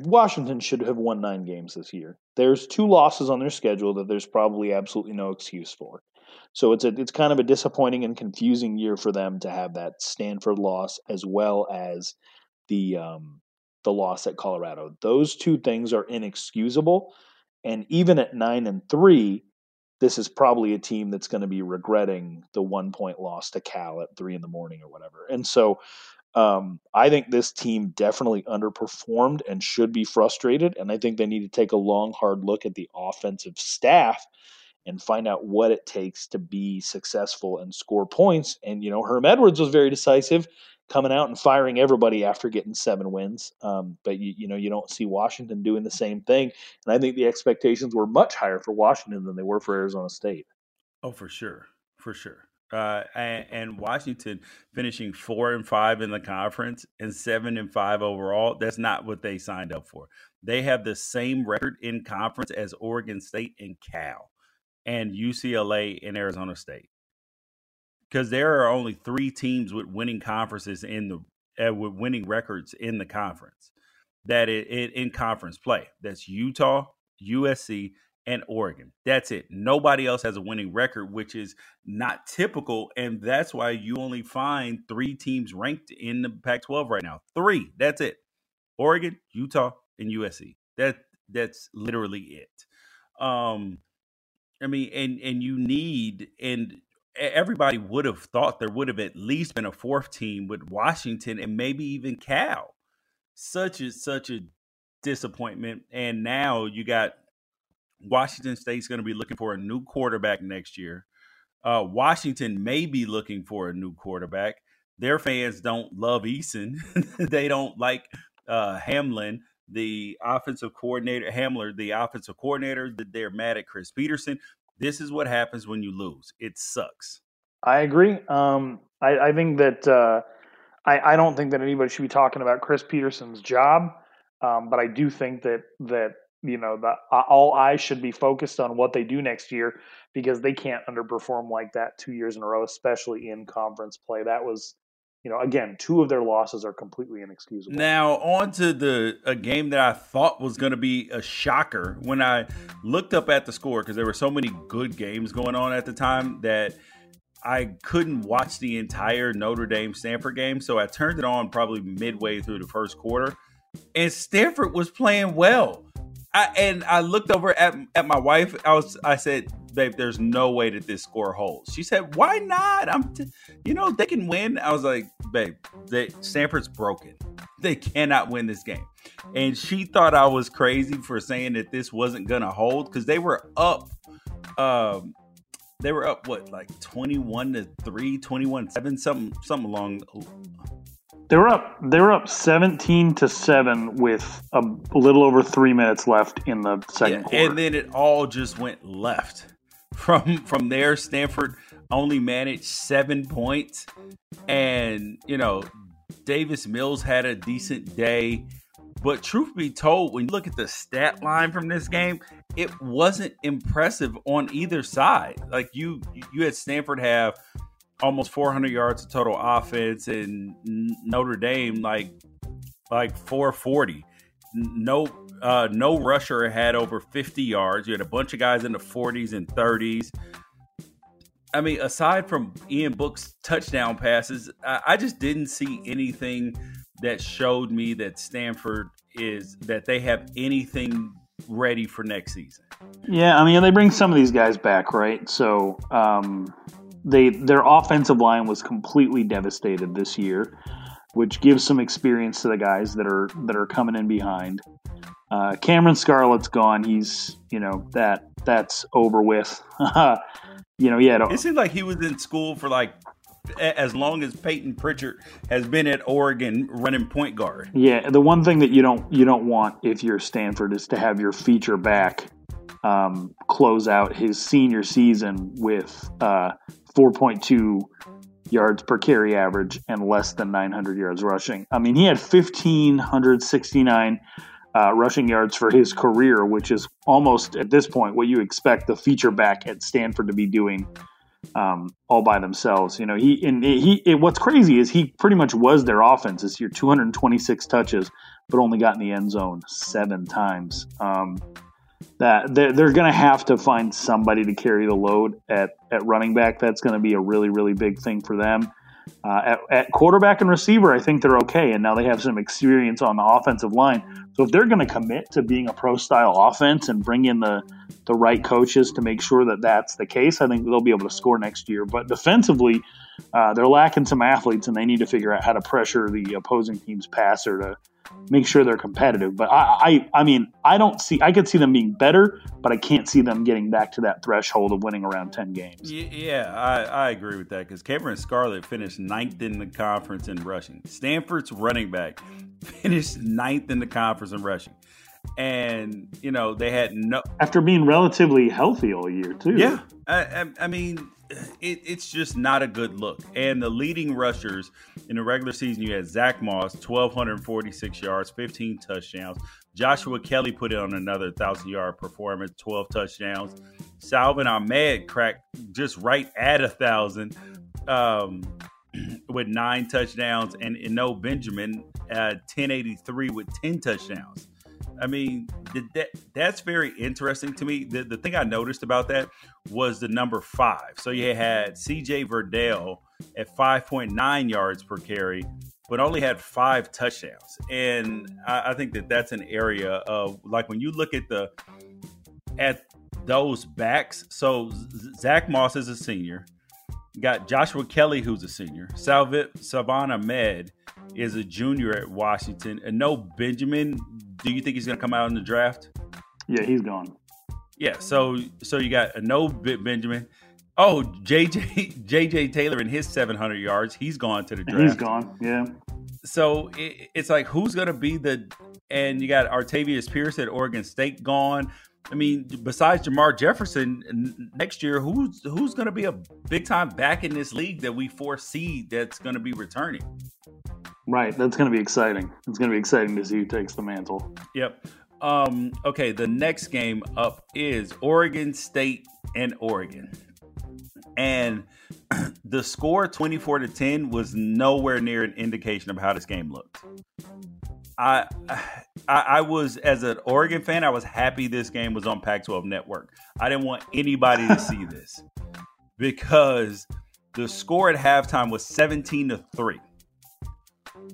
Washington should have won nine games this year. There's two losses on their schedule that there's probably absolutely no excuse for. So it's a it's kind of a disappointing and confusing year for them to have that Stanford loss as well as the um, the loss at Colorado. Those two things are inexcusable. And even at nine and three, this is probably a team that's going to be regretting the one point loss to Cal at three in the morning or whatever. And so um, I think this team definitely underperformed and should be frustrated. And I think they need to take a long, hard look at the offensive staff and find out what it takes to be successful and score points. And, you know, Herm Edwards was very decisive coming out and firing everybody after getting seven wins. Um, but you, you know, you don't see Washington doing the same thing. And I think the expectations were much higher for Washington than they were for Arizona State. Oh, for sure, for sure. Uh, and, and, Washington finishing four and five in the conference and seven and five overall. That's not what they signed up for. They have the same record in conference as Oregon State and Cal, and UCLA and Arizona State because there are only three teams with winning conferences in the uh, with winning records in the conference that it, it, in conference play. That's Utah, USC, and Oregon. That's it. Nobody else has a winning record, which is not typical, and that's why you only find three teams ranked in the Pac-12 right now. Three. That's it. Oregon, Utah, and USC. That that's literally it. Um, I mean, and and you need and everybody would have thought there would have at least been a fourth team with Washington and maybe even Cal. Such a such a disappointment. And now you got Washington State's going to be looking for a new quarterback next year. Uh, Washington may be looking for a new quarterback. Their fans don't love Eason. <laughs> they don't like uh, Hamdan. The offensive coordinator, Hamdan, the offensive coordinator, that they're mad at Chris Petersen. This is what happens when you lose. It sucks. I agree. Um, I, I, think that uh, I, I, don't think that anybody should be talking about Chris Petersen's job, um, but I do think that that you know the all eyes should be focused on what they do next year because they can't underperform like that two years in a row, especially in conference play. That was you know, again, two of their losses are completely inexcusable. Now, on to the a game that I thought was going to be a shocker when I looked up at the score because there were so many good games going on at the time that I couldn't watch the entire Notre Dame Stanford game. So I turned it on probably midway through the first quarter, and Stanford was playing well. I, and I looked over at at my wife. I was I said, "Babe, there's no way that this score holds." She said, "Why not? I'm, t- you know, they can win." I was like, "Babe, they, Stanford's broken. They cannot win this game." And she thought I was crazy for saying that this wasn't gonna hold because they were up. Um, they were up what like 21 to 3 21 7 something something along they were up. They were up seventeen to seven with a little over three minutes left in the second yeah, quarter, and then it all just went left. From from there, Stanford only managed seven points, and you know Davis Mills had a decent day. But truth be told, when you look at the stat line from this game, it wasn't impressive on either side. Like you, you had Stanford have almost 400 yards of total offense, and Notre Dame like like 440. No, uh, no rusher had over 50 yards. You had a bunch of guys in the 40s and 30s. I mean, aside from Ian Book's touchdown passes, I, I just didn't see anything that showed me that Stanford is that they have anything ready for next season. Yeah, I mean, they bring some of these guys back, right? So, um, they their offensive line was completely devastated this year, which gives some experience to the guys that are that are coming in behind. Uh, Cameron Scarlett's gone. He's you know that that's over with. <laughs> you know, yeah. It seems like he was in school for like as long as Payton Pritchard has been at Oregon running point guard. Yeah, the one thing that you don't you don't want if you're Stanford is to have your feature back um, close out his senior season with uh, 4.2 yards per carry average and less than 900 yards rushing. I mean, he had 1,569 uh, rushing yards for his career, which is almost at this point what you expect the feature back at Stanford to be doing um, all by themselves. You know, he and he. It, what's crazy is he pretty much was their offense this year. 226 touches, but only got in the end zone seven times. Um, that they're, they're going to have to find somebody to carry the load at, at running back. That's going to be a really, really big thing for them. Uh, at, at, quarterback and receiver, I think they're okay, and now they have some experience on the offensive line. So if they're going to commit to being a pro style offense and bring in the the right coaches to make sure that that's the case, I think they'll be able to score next year. But defensively, uh, they're lacking some athletes, and they need to figure out how to pressure the opposing team's passer to make sure they're competitive. But I, I, I mean, I don't see. I could see them being better, but I can't see them getting back to that threshold of winning around ten games. Yeah, I, I agree with that because Cameron Scarlett finished ninth in the conference in rushing. Stanford's running back <laughs> finished ninth in the conference in rushing. And you know they had no after being relatively healthy all year too. Yeah, I, I, I mean it, it's just not a good look. And the leading rushers in the regular season, you had Zach Moss, 1,246 yards, 15 touchdowns. Joshua Kelley put in on another 1,000 yard performance, 12 touchdowns. Salvon Ahmed cracked just right at a 1,000 um, <clears throat> with nine touchdowns. And Eno Benjamin at 1083 with 10 touchdowns. I mean, that that's very interesting to me. The, the thing I noticed about that was the number five. So you had CJ Verdell at 5.9 yards per carry, but only had five touchdowns. And I, I think that that's an area of like when you look at the at those backs. So Zach Moss is a senior. got Joshua Kelley, who's a senior. Salvit Salvon Ahmed is a junior at Washington. And Eno Benjamin do you think he's going to come out in the draft? Yeah, he's gone. Yeah, so so you got Eno Benjamin. Oh, JJ JJ <laughs> Taylor in his 700 yards, he's gone to the draft. He's gone. Yeah. so it, it's like who's going to be the and you got Artavis Pierce at Oregon State gone. I mean, besides Jermar Jefferson, next year, who's who's going to be a big time back in this league that we foresee that's going to be returning? Right, that's going to be exciting. It's going to be exciting to see who takes the mantle. Yep. Um, okay, the next game up is Oregon State and Oregon. And <clears throat> the score 24 to 10 was nowhere near an indication of how this game looked. I, I, I was as an Oregon fan, I was happy this game was on Pac-12 Network. I didn't want anybody to see this <laughs> because the score at halftime was 17 to 3.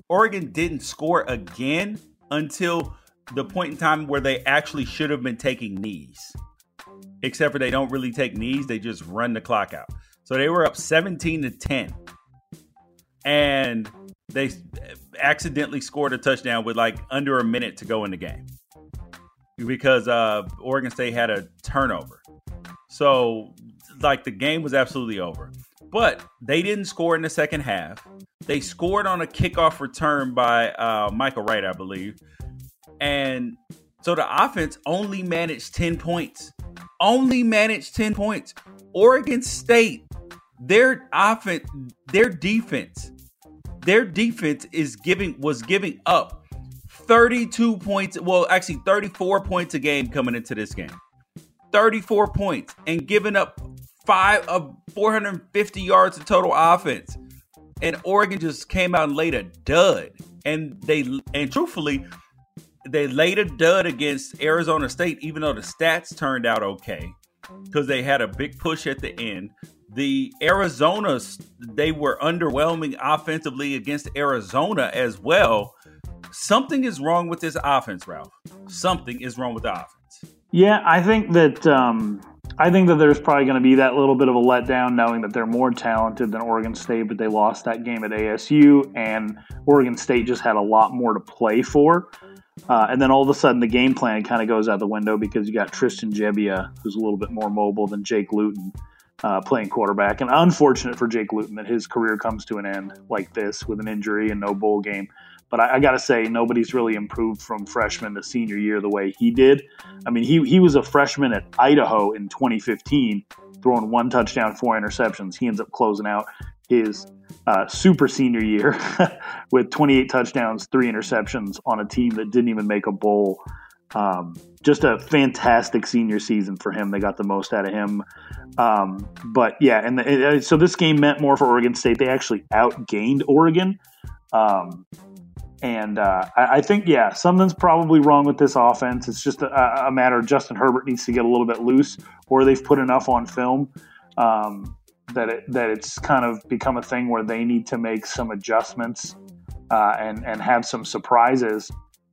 Oregon didn't score again until the point in time where they actually should have been taking knees. Except for they don't really take knees, they just run the clock out. So they were up 17 to 10. And they accidentally scored a touchdown with like under a minute to go in the game because uh, Oregon State had a turnover. So, like, the game was absolutely over. But they didn't score in the second half. They scored on a kickoff return by uh, Michael Wright, I believe. And so the offense only managed 10 points. Only managed 10 points. Oregon State, their offense, their defense their defense is giving was giving up 32 points, well, actually 34 points a game coming into this game. 34 points and giving up five of 450 yards of total offense. And Oregon just came out and laid a dud. And they and truthfully, they laid a dud against Arizona State, even though the stats turned out okay. Because they had a big push at the end the Arizona's they were underwhelming offensively against Arizona as well. Something is wrong with this offense, Ralph. Something is wrong with the offense. Yeah, I think that um, I think that there's probably going to be that little bit of a letdown, knowing that they're more talented than Oregon State, but they lost that game at ASU, and Oregon State just had a lot more to play for. Uh, and then all of a sudden, the game plan kind of goes out the window because you got Tristan Gebbia, who's a little bit more mobile than Jake Luton uh, playing quarterback. And unfortunate for Jake Luton that his career comes to an end like this with an injury and no bowl game. But I, I got to say, nobody's really improved from freshman to senior year the way he did. I mean, he, he was a freshman at Idaho in 2015, throwing one touchdown, four interceptions. He ends up closing out his uh, super senior year <laughs> with 28 touchdowns, three interceptions on a team that didn't even make a bowl. Um, just a fantastic senior season for him. They got the most out of him. Um, but yeah, and the, so this game meant more for Oregon State. They actually outgained Oregon. Um, and uh, I, I, think, yeah, something's probably wrong with this offense. It's just a, a, matter of Justin Herbert needs to get a little bit loose, or they've put enough on film um, that it, that it's kind of become a thing where they need to make some adjustments uh, and and have some surprises.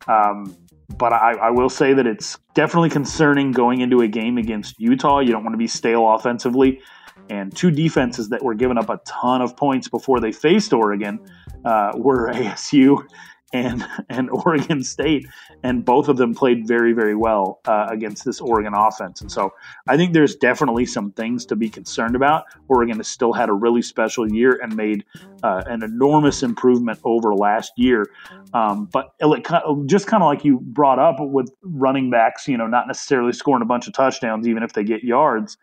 Um, but I, I, will say that it's definitely concerning going into a game against Utah. You don't want to be stale offensively. And two defenses that were giving up a ton of points before they faced Oregon uh, were <laughs> ASU and <laughs> and Oregon State, and both of them played very very well uh, against this Oregon offense. And so I think there's definitely some things to be concerned about. Oregon has still had a really special year and made uh, an enormous improvement over last year. Um, but just kind of like you brought up with running backs, you know, not necessarily scoring a bunch of touchdowns, even if they get yards.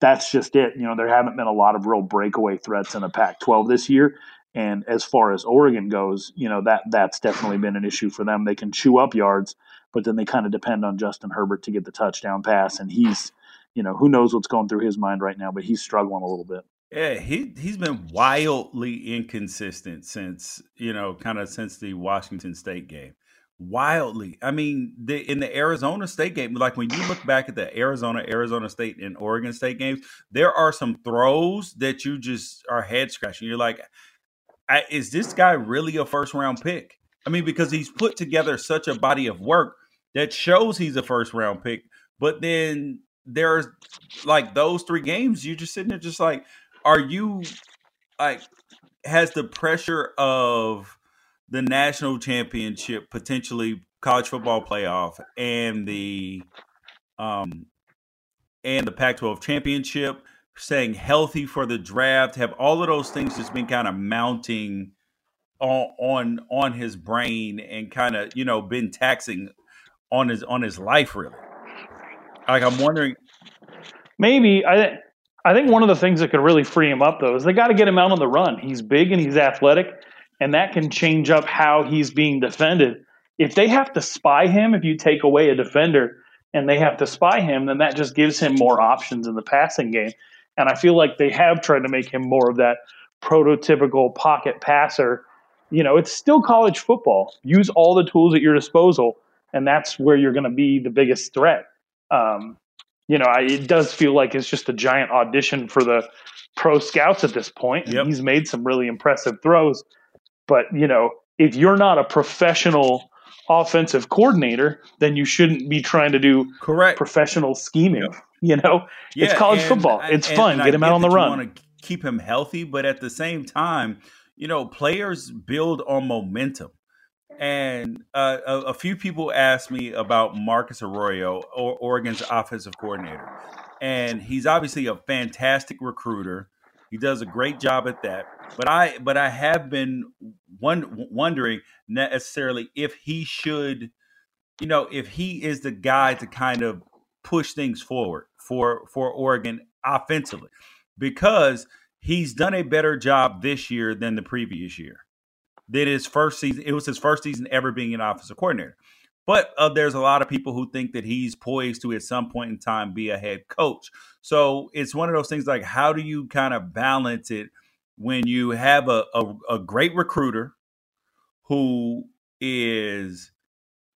That's just it. You know, there haven't been a lot of real breakaway threats in the Pac 12 this year. And as far as Oregon goes, you know that that's definitely been an issue for them. They can chew up yards, but then they kind of depend on Justin Herbert to get the touchdown pass, and he's, you know, who knows what's going through his mind right now, but he's struggling a little bit. Yeah, he he's been wildly inconsistent since you know, kind of since the Washington State game. Wildly, I mean, the in the Arizona State game, like when you look back at the Arizona, Arizona State, and Oregon State games, there are some throws that you just are head scratching. You're like, is this guy really a first round pick? I mean, because he's put together such a body of work that shows he's a first round pick. But then there's like those three games, you're just sitting there, just like, are you like, has the pressure of the national championship, potentially college football playoff, and the um and the Pac-12 championship staying healthy for the draft, have all of those things just been kind of mounting on on on his brain and kind of you know been taxing on his on his life really. Like I'm wondering, maybe I I think one of the things that could really free him up though is they got to get him out on the run. He's big and he's athletic, and that can change up how he's being defended. If they have to spy him, if you take away a defender and they have to spy him, then that just gives him more options in the passing game. And I feel like they have tried to make him more of that prototypical pocket passer. You know, it's still college football. Use all the tools at your disposal, and that's where you're going to be the biggest threat. Um, you know, I, it does feel like it's just a giant audition for the pro scouts at this point. Yep. He's made some really impressive throws, but you know, if you're not a professional offensive coordinator, then you shouldn't be trying to do correct professional scheming. Yep. <laughs> You know, yeah, it's college and, football. It's and, fun. And get him out on the run. Want to keep him healthy, but at the same time, you know, players build on momentum. And uh, a, a, few people asked me about Marcus Arroyo, or Oregon's offensive coordinator, and he's obviously a fantastic recruiter. He does a great job at that. But I, but I have been one, wondering necessarily if he should, you know, if he is the guy to kind of push things forward for for Oregon offensively, because he's done a better job this year than the previous year did his first season. It was his first season ever being an offensive coordinator. But uh, there's a lot of people who think that he's poised to, at some point in time, be a head coach. So it's one of those things like, how do you kind of balance it when you have a, a, a great recruiter who is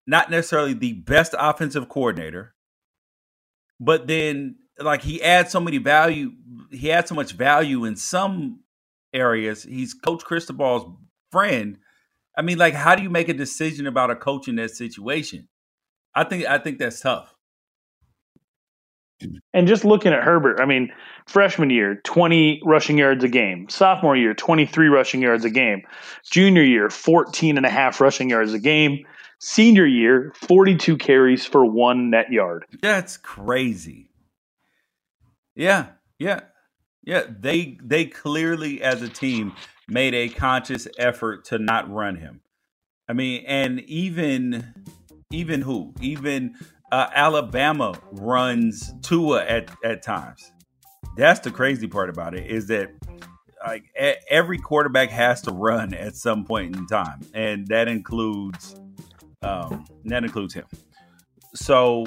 not necessarily the best offensive coordinator, but then like he adds so many value, he adds so much value in some areas. He's Coach Cristobal's friend. I mean, like, how do you make a decision about a coach in that situation? I think I think that's tough. And just looking at Herbert, I mean, freshman year, 20 rushing yards a game. Sophomore year, 23 rushing yards a game. Junior year, 14 and a half rushing yards a game. Senior year, 42 carries for one net yard. That's crazy. Yeah, yeah. Yeah, they they clearly as a team made a conscious effort to not run him. I mean, and even even who? Even uh, Alabama runs Tua at at times. That's the crazy part about it is that like every quarterback has to run at some point in time, and that includes um, that includes him. So,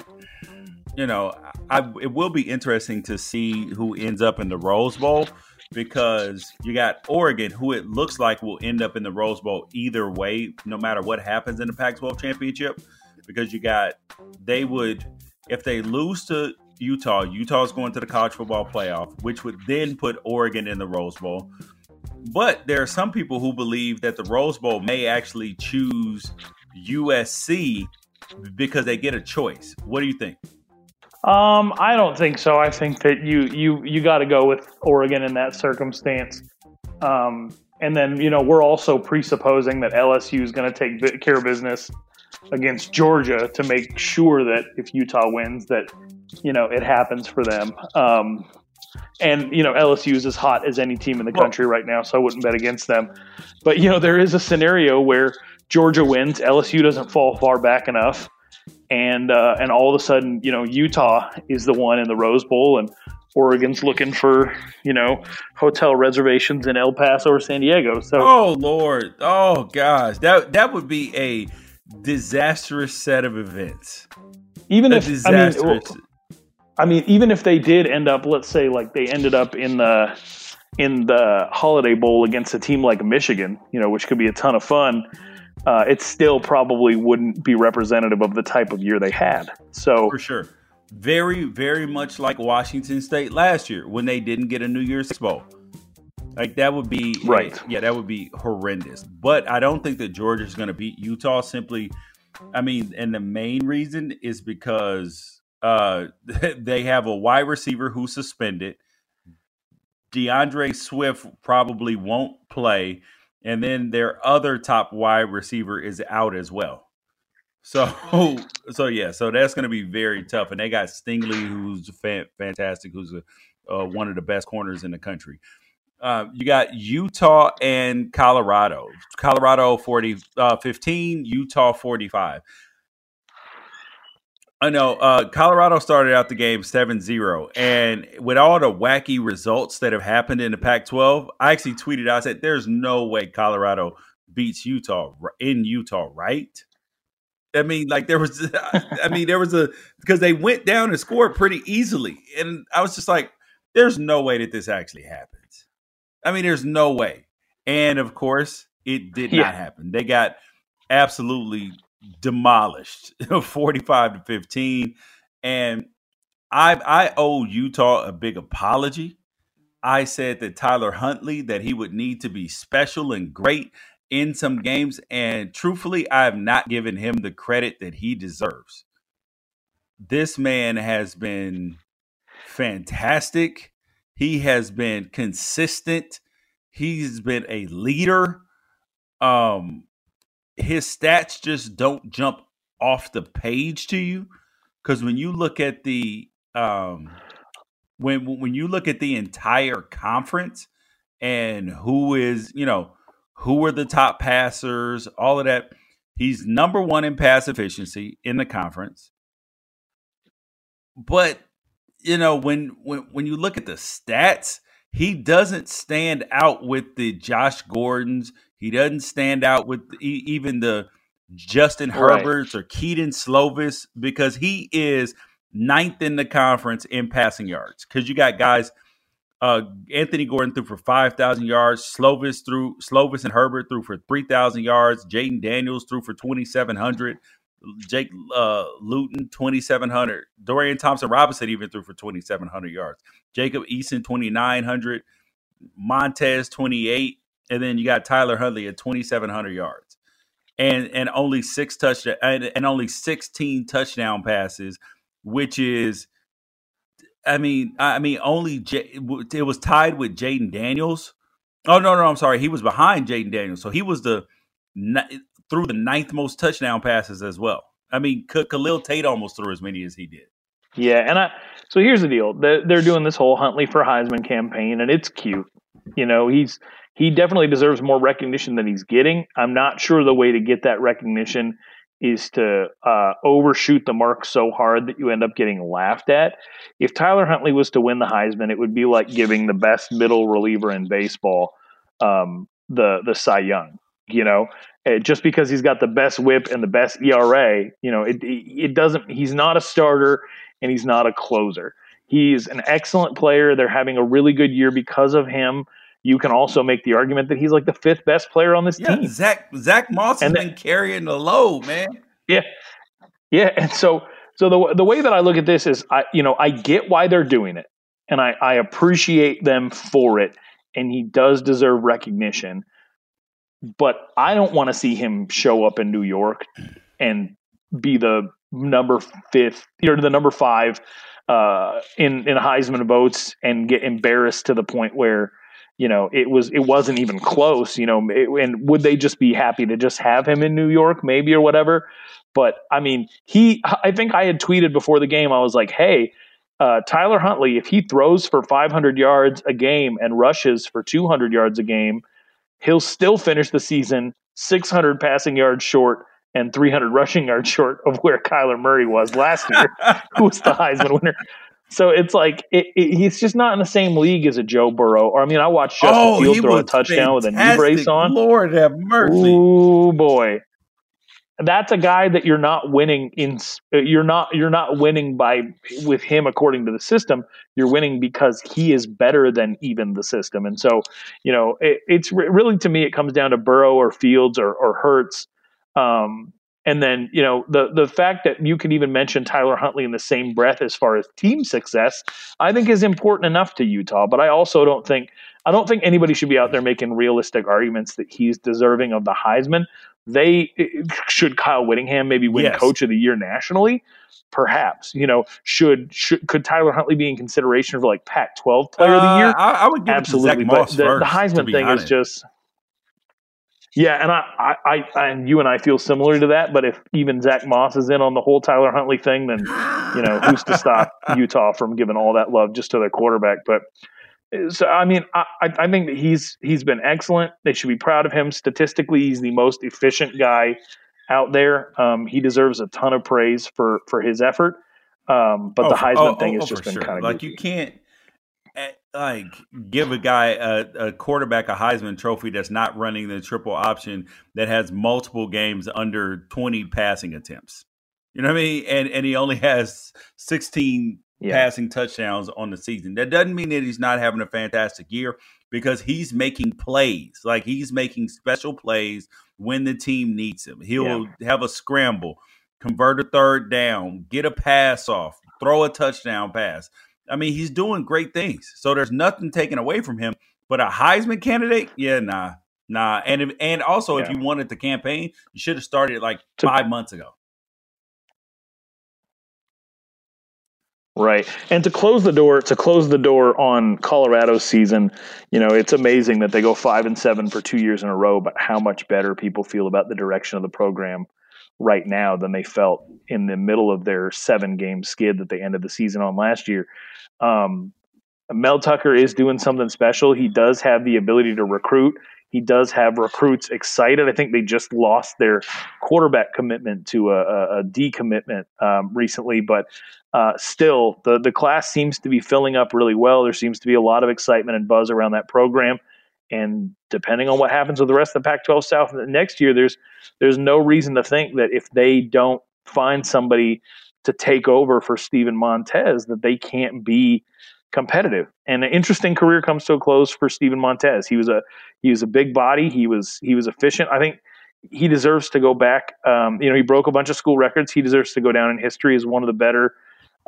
you know, I, it will be interesting to see who ends up in the Rose Bowl because you got Oregon, who it looks like will end up in the Rose Bowl either way, no matter what happens in the Pac 12 championship. Because you got, they would, if they lose to Utah, Utah's going to the college football playoff, which would then put Oregon in the Rose Bowl. But there are some people who believe that the Rose Bowl may actually choose USC because they get a choice. What do you think? Um, I don't think so. I think that you you you got to go with Oregon in that circumstance. Um, and then you know we're also presupposing that LSU is going to take care of business against Georgia to make sure that if Utah wins, that you know it happens for them. Um, and you know LSU is as hot as any team in the country right now, so I wouldn't bet against them. But you know there is a scenario where Georgia wins, LSU doesn't fall far back enough and uh, and all of a sudden, you know, Utah is the one in the Rose Bowl, and Oregon's looking for you know hotel reservations in El Paso or San Diego. So, oh lord, oh gosh, that that would be a disastrous set of events. Even a if disastrous. I mean, well, I mean, even if they did end up, let's say, like they ended up in the in the Holiday Bowl against a team like Michigan, you know, which could be a ton of fun uh, it still probably wouldn't be representative of the type of year they had. So for sure, very very much like Washington State last year when they didn't get a New Year's Bowl. Like that would be right. Yeah, that would be horrendous. But I don't think that Georgia's going to beat Utah. Simply, I mean, and the main reason is because uh, <laughs> they have a wide receiver who's suspended. D'Andre Swift probably won't play and then their other top wide receiver is out as well. So, <laughs> so yeah, so that's going to be very tough. And they got Stingley, who's fantastic, who's a, uh, one of the best corners in the country. Uh, you got Utah and Colorado. Colorado 40, uh, 15, Utah 45. I know uh, Colorado started out the game 7 0. And with all the wacky results that have happened in the Pac 12, I actually tweeted, I said, there's no way Colorado beats Utah in Utah, right? I mean, like there was, <laughs> I mean, there was a, because they went down and scored pretty easily. And I was just like, there's no way that this actually happens. I mean, there's no way. And of course, it did yeah. not happen. They got absolutely demolished <laughs> 45 to 15 and I I owe Utah a big apology. I said that Tyler Huntley that he would need to be special and great in some games and truthfully I have not given him the credit that he deserves. This man has been fantastic. He has been consistent. He's been a leader. Um his stats just don't jump off the page to you because when you look at the um, when when you look at the entire conference and who is you know who are the top passers, all of that, he's number one in pass efficiency in the conference. But you know when when when you look at the stats, he doesn't stand out with the Josh Gordons. He doesn't stand out with even the Justin right. Herberts or Kedon Slovis because he is ninth in the conference in passing yards. Because you got guys, uh, Anthony Gordon threw for five thousand yards, Slovis threw Slovis and Herbert threw for three thousand yards, Jayden Daniels threw for twenty seven hundred. Jake uh, Luton, 2,700. Dorian Thompson Robinson even threw for 2,700 yards. Jacob Eason, 2,900. Montez, 28. And then you got Tyler Huntley at 2,700 yards. And and only six touchdown and, and only 16 touchdown passes, which is, I mean, I mean, only J, it was tied with Jayden Daniels. Oh no, no, I'm sorry, he was behind Jayden Daniels, so he was the threw the ninth most touchdown passes as well. I mean, Khalil Tate almost threw as many as he did. Yeah, and I so here's the deal: they're doing this whole Huntley for Heisman campaign, and it's cute. You know, he's he definitely deserves more recognition than he's getting. I'm not sure the way to get that recognition is to uh, overshoot the mark so hard that you end up getting laughed at. If Tyler Huntley was to win the Heisman, it would be like giving the best middle reliever in baseball um, the the Cy Young. You know, uh, just because he's got the best WHIP and the best ERA, you know, it, it doesn't, he's not a starter and he's not a closer. He's an excellent player. They're having a really good year because of him. You can also make the argument that he's like the fifth best player on this team. yeah, team. Zach Zach Moss has been carrying the load, man. Yeah, yeah. And so, so the the way that I look at this is, I you know, I get why they're doing it, and I I appreciate them for it, and he does deserve recognition but I don't want to see him show up in New York and be the number fifth or the number five uh, in in Heisman votes and get embarrassed to the point where you know it was it wasn't even close. You know, it, and would they just be happy to just have him in New York, maybe or whatever? But I mean, he. I think I had tweeted before the game. I was like, hey. Uh, Tyler Huntley, if he throws for 500 yards a game and rushes for 200 yards a game, he'll still finish the season 600 passing yards short and 300 <laughs> rushing yards short of where Kyler Murray was last year, <laughs> who was the Heisman winner. So it's like it, it, he's just not in the same league as a Joe Burrow. Or I mean, I watched Justin oh, Fields throw a touchdown fantastic. with a knee brace on. Lord have mercy! Oh boy, that's a guy that you're not winning in you're not you're not winning by with him according to the system you're winning because he is better than even the system and so you know it, it's really to me it comes down to burrow or fields or, or hurts um, and then you know the the fact that you can even mention tyler huntley in the same breath as far as team success i think is important enough to utah but i also don't think I don't think anybody should be out there making realistic arguments that he's deserving of the Heisman they should Kyle Whittingham maybe win yes. Coach of the Year nationally? Perhaps you know should should could Tyler Huntley be in consideration for like Pac-12 Player uh, of the Year? I, I would give absolutely, but the, the, Heisman thing honest. is just yeah, and I, I, I, and you and I feel similar to that. But if even Zach Moss is in on the whole Tyler Huntley thing, then you know who's to stop <laughs> Utah from giving all that love just to their quarterback? But so I mean, I, I think that he's he's been excellent. They should be proud of him. Statistically, he's the most efficient guy out there. Um, he deserves a ton of praise for for his effort. Um, but oh, the Heisman oh, thing oh, has just been sure. kind of like goofy. you can't eh, like give a guy a, a, quarterback a Heisman trophy that's not running the triple option that has multiple games under 20 passing attempts. You know what I mean? And and he only has 16 yeah. passing touchdowns on the season. That doesn't mean that he's not having a fantastic year because he's making plays. Like he's making special plays when the team needs him. He'll yeah. have a scramble, convert a third down, get a pass off, throw a touchdown pass. I mean, he's doing great things. So there's nothing taken away from him. But a Heisman candidate, yeah, nah, nah. And if, and also, yeah. if you wanted the campaign, you should have started like five months ago. Right. And to close the door, to close the door on Colorado's season, you know, it's amazing that they go five and seven for two years in a row, but how much better people feel about the direction of the program right now than they felt in the middle of their seven game skid that they ended the season on last year. Um, Mel Tucker is doing something special. He does have the ability to recruit. He does have recruits excited. I think they just lost their quarterback commitment to a, a, a decommitment um, recently, but uh, still, the the class seems to be filling up really well. There seems to be a lot of excitement and buzz around that program. And depending on what happens with the rest of the Pac-12 South next year, there's there's no reason to think that if they don't find somebody to take over for Steven Montez, that they can't be competitive. And an interesting career comes to a close for Steven Montez. He was a he was a big body. He was he was efficient. I think he deserves to go back. Um, you know, he broke a bunch of school records. He deserves to go down in history as one of the better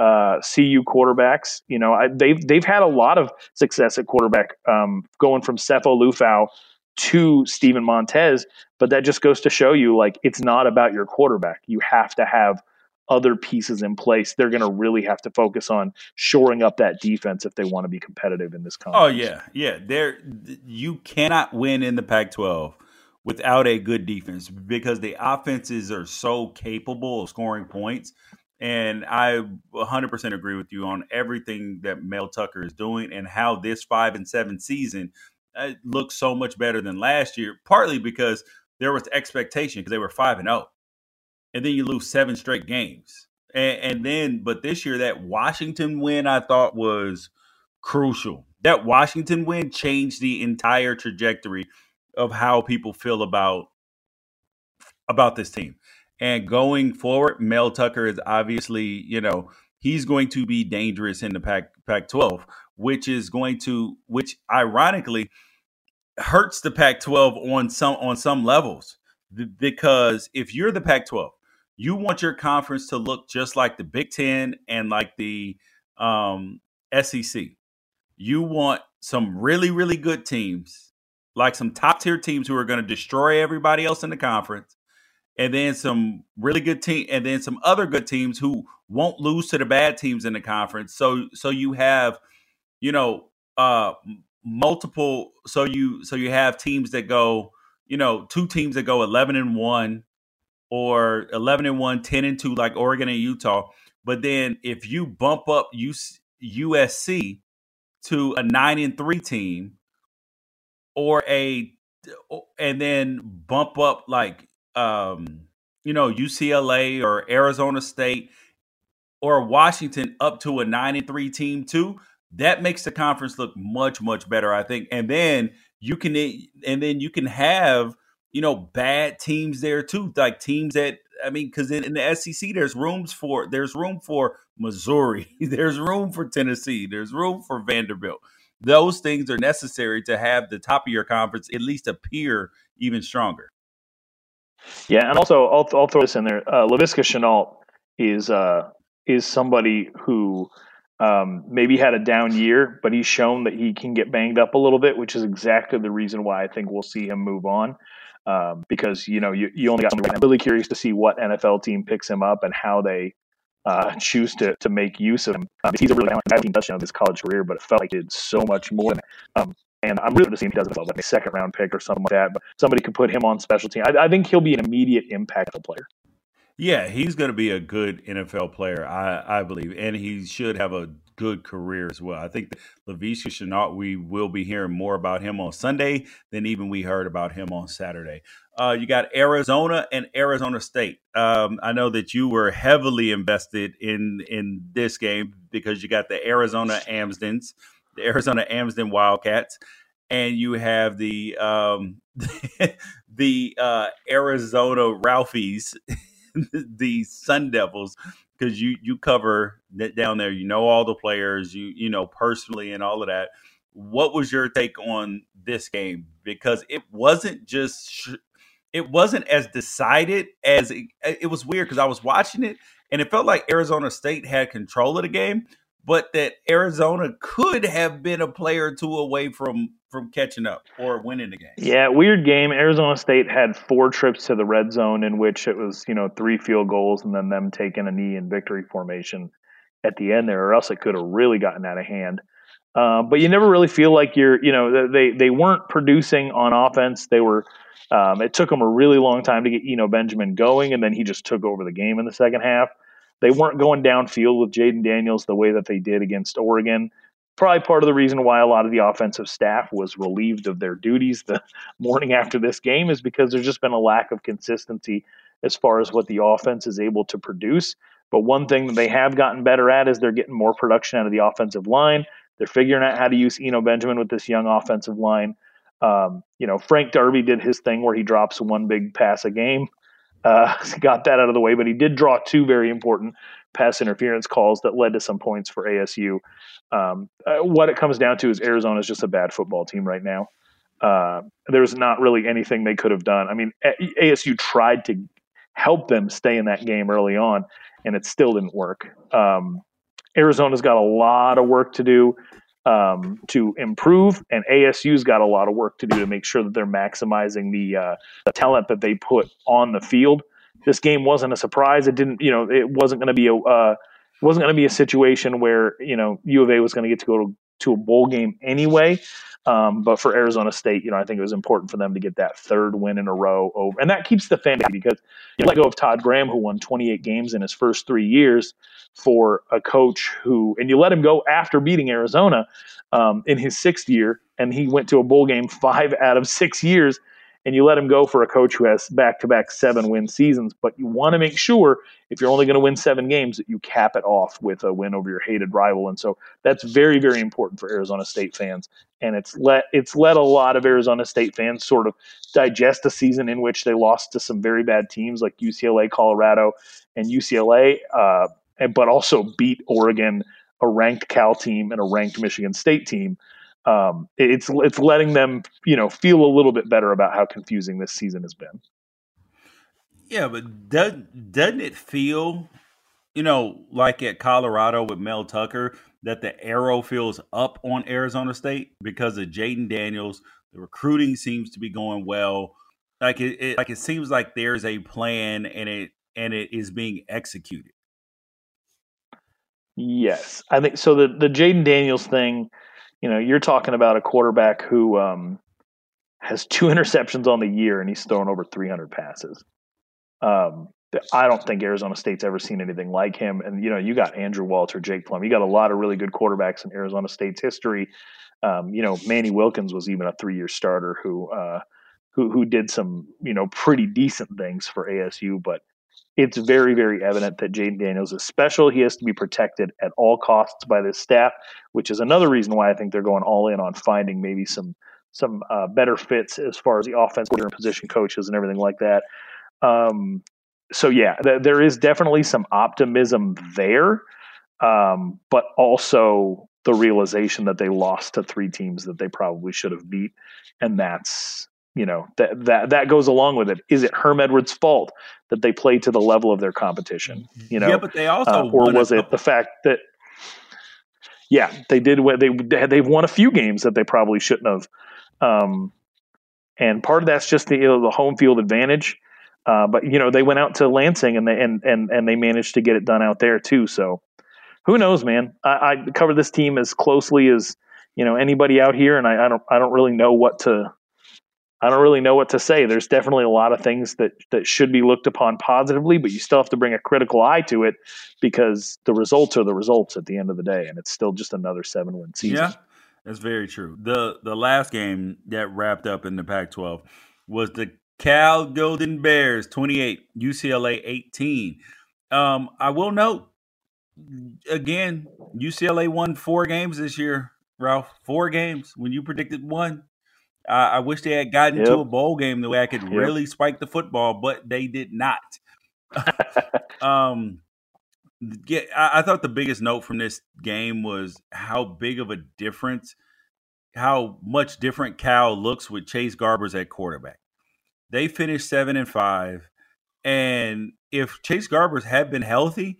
uh, CU quarterbacks. You know, I, they've they've had a lot of success at quarterback, um, going from Sefo Liufau to Steven Montez. But that just goes to show you, like, it's not about your quarterback. You have to have other pieces in place, they're going to really have to focus on shoring up that defense if they want to be competitive in this conference. Oh yeah, yeah. There, you cannot win in the Pac-12 without a good defense because the offenses are so capable of scoring points. And I 100% agree with you on everything that Mel Tucker is doing and how this five and seven season uh, looks so much better than last year. Partly because there was expectation because they were five and. Oh and then you lose seven straight games. And, and, then, but this year, that Washington win I thought was crucial. That Washington win changed the entire trajectory of how people feel about about this team. And going forward, Mel Tucker is obviously, you know, he's going to be dangerous in the Pac Pac 12, which is going to, which ironically hurts the Pac 12 on some on some levels. Because if you're the Pac 12 you want your conference to look just like the Big Ten and like the um, SEC. You want some really, really good teams, like some top tier teams who are going to destroy everybody else in the conference, and then some really good team, and then some other good teams who won't lose to the bad teams in the conference. So, so you have, you know, uh, multiple. So you, so you have teams that go, you know, two teams that go eleven and one or 11 and 1, 10 and 2 like Oregon and Utah. But then if you bump up USC to a 9 and 3 team or a and then bump up like um you know UCLA or Arizona State or Washington up to a 9 and 3 team too, that makes the conference look much much better I think. And then you can and then you can have you know, bad teams there too, like teams that I mean, because in, in, the SEC, there's rooms for there's room for Missouri, <laughs> there's room for Tennessee, there's room for Vanderbilt. Those things are necessary to have the top of your conference at least appear even stronger. Yeah, and also I'll, I'll throw this in there. Uh, Laviska Shenault is uh, is somebody who um, maybe had a down year, but he's shown that he can get banged up a little bit, which is exactly the reason why I think we'll see him move on um, because you know you, you only got. I'm really curious to see what NFL team picks him up and how they uh, choose to to make use of him. Um, he's a really talented touchdown of his college career, but it felt like he did so much more. Than, um, and I'm really to see if he does it like a second round pick or something like that. But somebody could put him on special team. I, I think he'll be an immediate impactful player. Yeah, he's going to be a good NFL player, I, I believe, and he should have a good career as well. I think Laviska Shenault, we will be hearing more about him on Sunday than even we heard about him on Saturday. Uh, you got Arizona and Arizona State. Um, I know that you were heavily invested in in this game because you got the Arizona Amsdens, the Arizona Amsden Wildcats, and you have the um, <laughs> the uh, Arizona Ralphies, <laughs> the Sun Devils, because you you cover down there. You know all the players, you you know personally, and all of that. What was your take on this game? Because it wasn't just sh- it wasn't as decided as it, it was weird because I was watching it and it felt like Arizona State had control of the game, but that Arizona could have been a player or two away from from catching up or winning the game. Yeah, weird game. Arizona State had four trips to the red zone in which it was, you know, three field goals and then them taking a knee in victory formation at the end there, or else it could have really gotten out of hand. Uh, but you never really feel like you're, you know, they they weren't producing on offense. They were. Um, it took them a really long time to get Eno Benjamin going, and then he just took over the game in the second half. They weren't going downfield with Jayden Daniels the way that they did against Oregon probably part of the reason why a lot of the offensive staff was relieved of their duties the <laughs> morning after this game is because there's just been a lack of consistency as far as what the offense is able to produce. But one thing that they have gotten better at is they're getting more production out of the offensive line. They're figuring out how to use Eno Benjamin with this young offensive line. Um, you know, Frank Darby did his thing where he drops one big pass a game. Uh, <laughs> got that out of the way, but he did draw two very important pass interference calls that led to some points for ASU. Um, uh, what it comes down to is Arizona is just a bad football team right now. Uh, there's not really anything they could have done. I mean, ASU tried to help them stay in that game early on, and it still didn't work. Um, Arizona's got a lot of work to do um, to improve, and ASU's got a lot of work to do to make sure that they're maximizing the, uh, the talent that they put on the field this game wasn't a surprise. It didn't, you know, it wasn't going to be a, uh, wasn't going to be a situation where you know U of A was going to get to go to, to a bowl game anyway. Um, but for Arizona State, you know, I think it was important for them to get that third win in a row over, and that keeps the fan because you let go of Todd Graham, who won 28 games in his first three years, for a coach who, and you let him go after beating Arizona um, in his sixth year, and he went to a bowl game five out of six years and you let him go for a coach who has back to back seven win seasons. But you want to make sure if you're only going to win seven games that you cap it off with a win over your hated rival. And so that's very, very important for Arizona State fans. And it's let it's let a lot of Arizona State fans sort of digest a season in which they lost to some very bad teams like UCLA, Colorado, and UCLA, uh, but also beat Oregon, a ranked Cal team, and a ranked Michigan State team um, it's it's letting them you know feel a little bit better about how confusing this season has been. Yeah, but does, doesn't it feel, you know, like at Colorado with Mel Tucker, that the arrow feels up on Arizona State because of Jayden Daniels? The recruiting seems to be going well. Like it, it, like it seems like there's a plan and it and it is being executed. Yes, I think so. The the Jayden Daniels thing you know, you're talking about a quarterback who um, has two <laughs> interceptions on the year and he's thrown over 300 passes. Um, I don't think Arizona State's ever seen anything like him. And you know, you got Andrew Walter, Jake Plum. You got a lot of really good quarterbacks in Arizona State's history. Um, you know, Manny Wilkins was even a three-year starter who uh, who who did some you know pretty decent things for ASU. But it's very, very evident that Jayden Daniels is special. He has to be protected at all costs by this staff, which is another reason why I think they're going all in on finding maybe some some uh, better fits as far as the offense and position coaches and everything like that. Um, so yeah, th- there is definitely some optimism there, um, but also the realization that they lost to three teams that they probably should have beat, and that's you know that that that goes along with it. Is it Herm Edwards' fault that they played to the level of their competition? You know, yeah, but they also uh, or was it the fact that yeah they did what they they've won a few games that they probably shouldn't have, um, and part of that's just the you know, the home field advantage. Uh, but you know they went out to Lansing and they and and and they managed to get it done out there too. So who knows, man? I, I cover this team as closely as you know anybody out here, and I, I don't I don't really know what to I don't really know what to say. There's definitely a lot of things that that should be looked upon positively, but you still have to bring a critical eye to it because the results are the results at the end of the day, and it's still just another seven win season. Yeah, that's very true. the The last game that wrapped up in the Pac-12 was the Cal Golden Bears 28, UCLA 18. Um, I will note again, UCLA won four games this year. Ralph, four games when you predicted one. Uh, I wish they had gotten yep. to a bowl game the way I could yep. really spike the football, but they did not. <laughs> um, yeah, I, I, thought the biggest note from this game was how big of a difference, how much different Cal looks with Chase Garbers at quarterback. They finished seven and five, and if Chase Garbers had been healthy,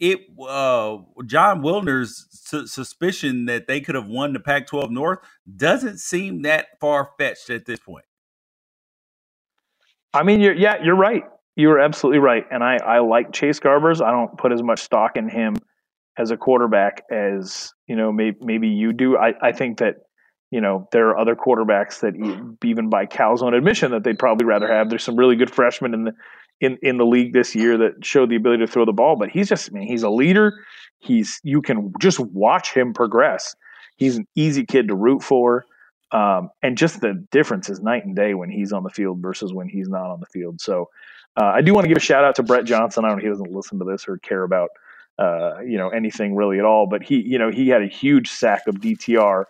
it uh, Jon Wilner's su- suspicion that they could have won the Pac-12 North doesn't seem that far fetched at this point. I mean, you're, yeah, you're right. You're absolutely right, and I I like Chase Garbers. I don't put as much stock in him as a quarterback as you know maybe maybe you do. I I think that you know there are other quarterbacks that even by Cal's own admission that they'd probably rather have. There's some really good freshmen in the in in the league this year that showed the ability to throw the ball. But he's just, I mean, he's a leader. He's you can just watch him progress. He's an easy kid to root for, um, and just the difference is night and day when he's on the field versus when he's not on the field. So uh, I do want to give a shout out to Brett Johnson. I don't know he doesn't listen to this or care about uh, you know anything really at all, but he you know he had a huge sack of DTR.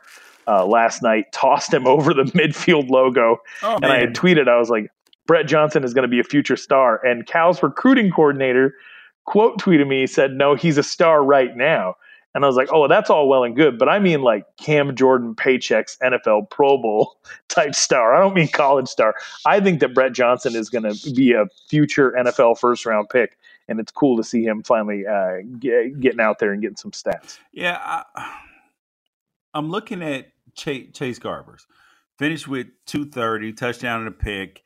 Uh, last night, tossed him <laughs> over the midfield logo, oh, and I had tweeted, I was like, Brett Johnson is going to be a future star. And Cal's recruiting coordinator quote tweeted me, said, No, he's a star right now. And I was like, oh, that's all well and good, but I mean like Cam Jordan paychecks NFL Pro Bowl <laughs> type star. I don't mean college star. I think that Brett Johnson is going to be a future NFL first round pick, and it's cool to see him finally uh, get, getting out there and getting some stats. Yeah, I, am looking at Chase, Chase Garbers. Finished with 230, touchdown and a pick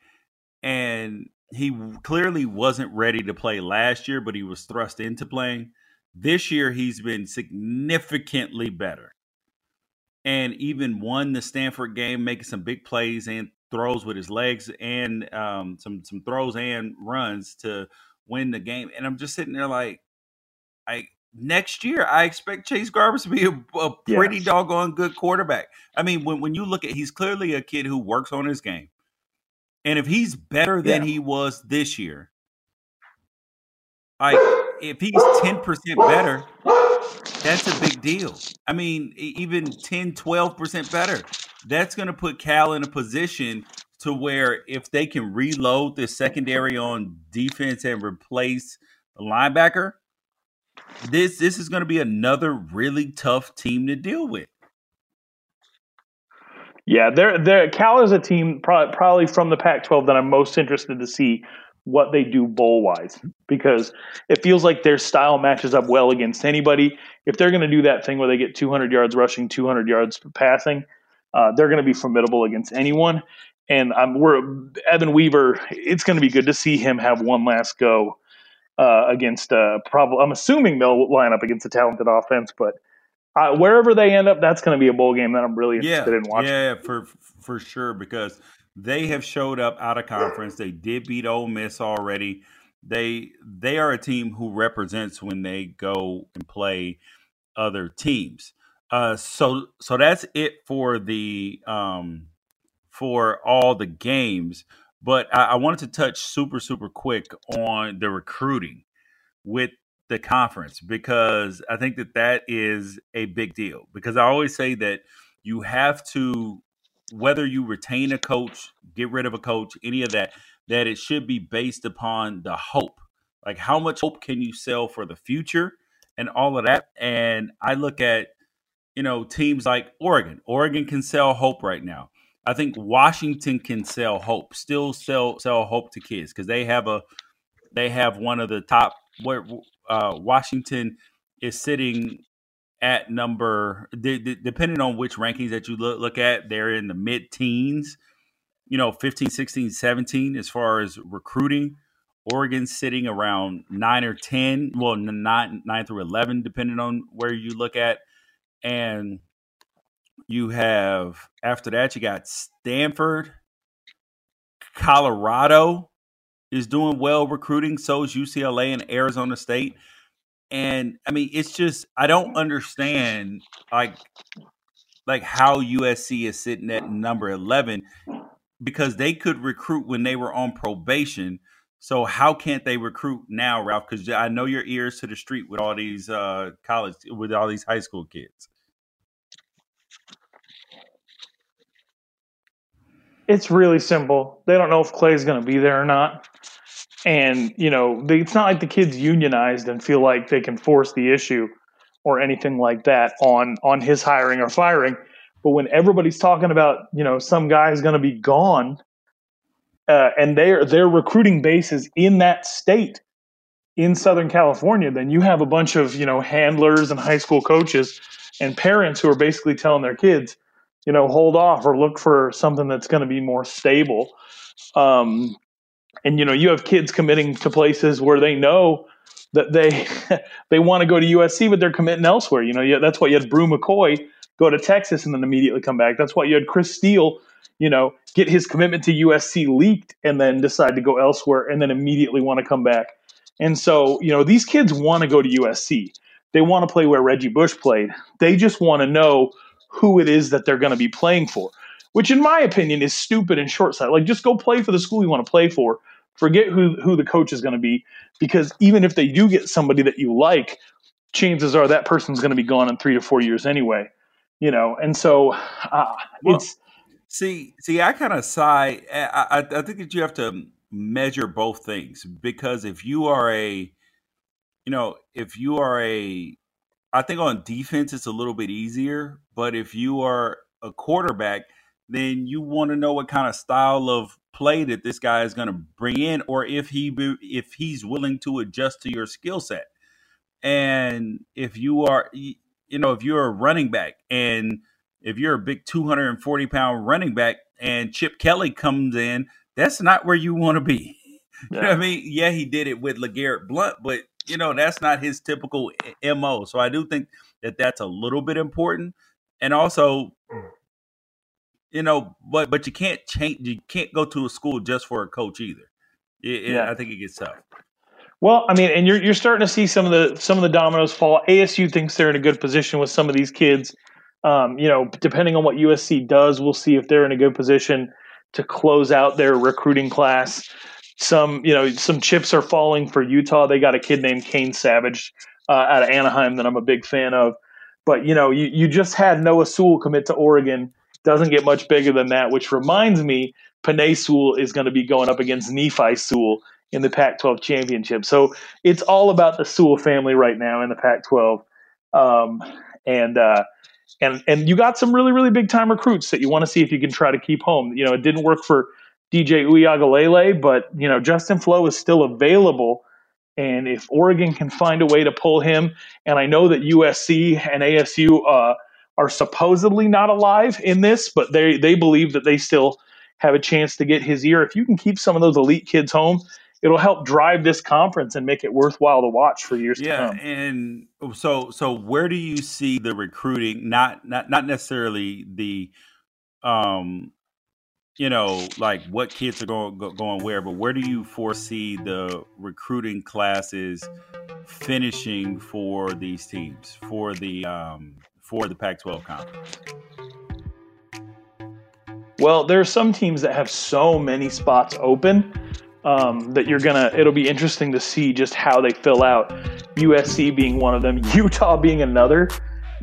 and he clearly wasn't ready to play last year, but he was thrust into playing. This year, he's been significantly better, and even won the Stanford game, making some big plays and throws with his legs, and um, some some throws and runs to win the game. And I'm just sitting there like, I next year I expect Chase Garbers to be a, a pretty yes. doggone good quarterback. I mean, when when you look at, he's clearly a kid who works on his game and if he's better than yeah. he was this year, like if he's 10% better, that's a big deal. I mean, even 10, 12% better, that's going to put Cal in a position to where if they can reload the secondary on defense and replace the linebacker, this this is going to be another really tough team to deal with. Yeah, they're, they're Cal is a team probably, from the Pac-12 that I'm most interested to see what they do bowl wise because it feels like their style matches up well against anybody. If they're going to do that thing where they get 200 yards rushing, 200 yards passing, uh, they're going to be formidable against anyone. And I'm, we're Evan Weaver. It's going to be good to see him have one last go uh, against. Uh, probably, I'm assuming they'll line up against a talented offense, but uh, wherever they end up, that's going to be a bowl game that I'm really interested yeah, in watching. Yeah, for for sure because they have showed up out of conference. They did beat Ole Miss already. They they are a team who represents when they go and play other teams. Uh, so so that's it for the um, for all the games. But I, I wanted to touch super super quick on the recruiting with the conference because I think that that is a big deal. Because I always say that you have to, whether you retain a coach, get rid of a coach, any of that, that it should be based upon the hope. Like how much hope can you sell for the future and all of that. And I look at, you know, teams like Oregon. Oregon can sell hope right now. I think Washington can sell hope, still sell sell hope to kids because they have a they have one of the top where uh, Washington is sitting at number, depending on which rankings that you look, look at, they're in the mid teens, you know, 15, 16, 17 as far as recruiting. Oregon sitting around nine or 10, well, nine, nine through 11, depending on where you look at. And you have, after that, you got Stanford Colorado is doing well recruiting. So is UCLA and Arizona State. And I mean, it's just I don't understand like like how USC is sitting at number eleven because they could recruit when they were on probation. So how can't they recruit now, Ralph? Because I know your ears to the street with all these uh, college, with all these high school kids. It's really simple. They don't know if Clay's going to be there or not, and you know they, it's not like the kids unionized and feel like they can force the issue or anything like that on on his hiring or firing. But when everybody's talking about you know some guy's going to be gone uh, and their their recruiting base is in that state in Southern California, then you have a bunch of you know handlers and high school coaches and parents who are basically telling their kids, you know, hold off or look for something that's going to be more stable. Um, and you know, you have kids committing to places where they know that they <laughs> they want to go to USC, but they're committing elsewhere. You know, that's why you had Bru McCoy go to Texas and then immediately come back. That's why you had Chris Steele you know, get his commitment to USC leaked and then decide to go elsewhere and then immediately want to come back. And so, you know, these kids want to go to USC. They want to play where Reggie Bush played. They just want to know who it is that they're going to be playing for, which, in my opinion, is stupid and short sighted. Like, just go play for the school you want to play for. Forget who, who the coach is going to be, because even if they do get somebody that you like, chances are that person's going to be gone in three to four years anyway. You know, and so uh, well, it's See, see, I kind of sigh. I, I, I think that you have to measure both things because if you are a, you know, if you are a, I think on defense it's a little bit easier, but if you are a quarterback, then you want to know what kind of style of play that this guy is going to bring in, or if he if he's willing to adjust to your skill set. And if you are, you know, if you're a running back and if you're a big 240 pound running back and Chip Kelly comes in, that's not where you want to be. Yeah. <laughs> You know what I mean? Yeah, he did it with LeGarrette Blunt, but you know that's not his typical mo. So I do think that that's a little bit important, and also, you know, but but you can't change. You can't go to a school just for a coach either. It, yeah. I think it gets tough. Well, I mean, and you're you're starting to see some of the some of the dominoes fall. ASU thinks they're in a good position with some of these kids um, you know, depending on what USC does, we'll see if they're in a good position to close out their recruiting class. Some, you know, some chips are falling for Utah. They got a kid named Kane Savage uh, out of Anaheim that I'm a big fan of. But you know, you, you just had Noah Sewell commit to Oregon. Doesn't get much bigger than that. Which reminds me, Penei Sewell is going to be going up against Nephi Sewell in the Pac-12 championship. So it's all about the Sewell family right now in the Pac-12. Um, and uh, and and you got some really really big time recruits that you want to see if you can try to keep home. You know, it didn't work for DJ Uiagalelei, but you know Justin Flowe is still available, and if Oregon can find a way to pull him, and I know that USC and ASU uh, are supposedly not alive in this, but they they believe that they still have a chance to get his ear. If you can keep some of those elite kids home, it'll help drive this conference and make it worthwhile to watch for years yeah, to come. and so so where do you see the recruiting? Not not not necessarily the, um, you know, like what kids are going going where, but where do you foresee the recruiting classes finishing for these teams for the um for the Pac-12 conference? Well, there are some teams that have so many spots open um, that you're gonna. It'll be interesting to see just how they fill out. USC being one of them, <laughs> Utah being another.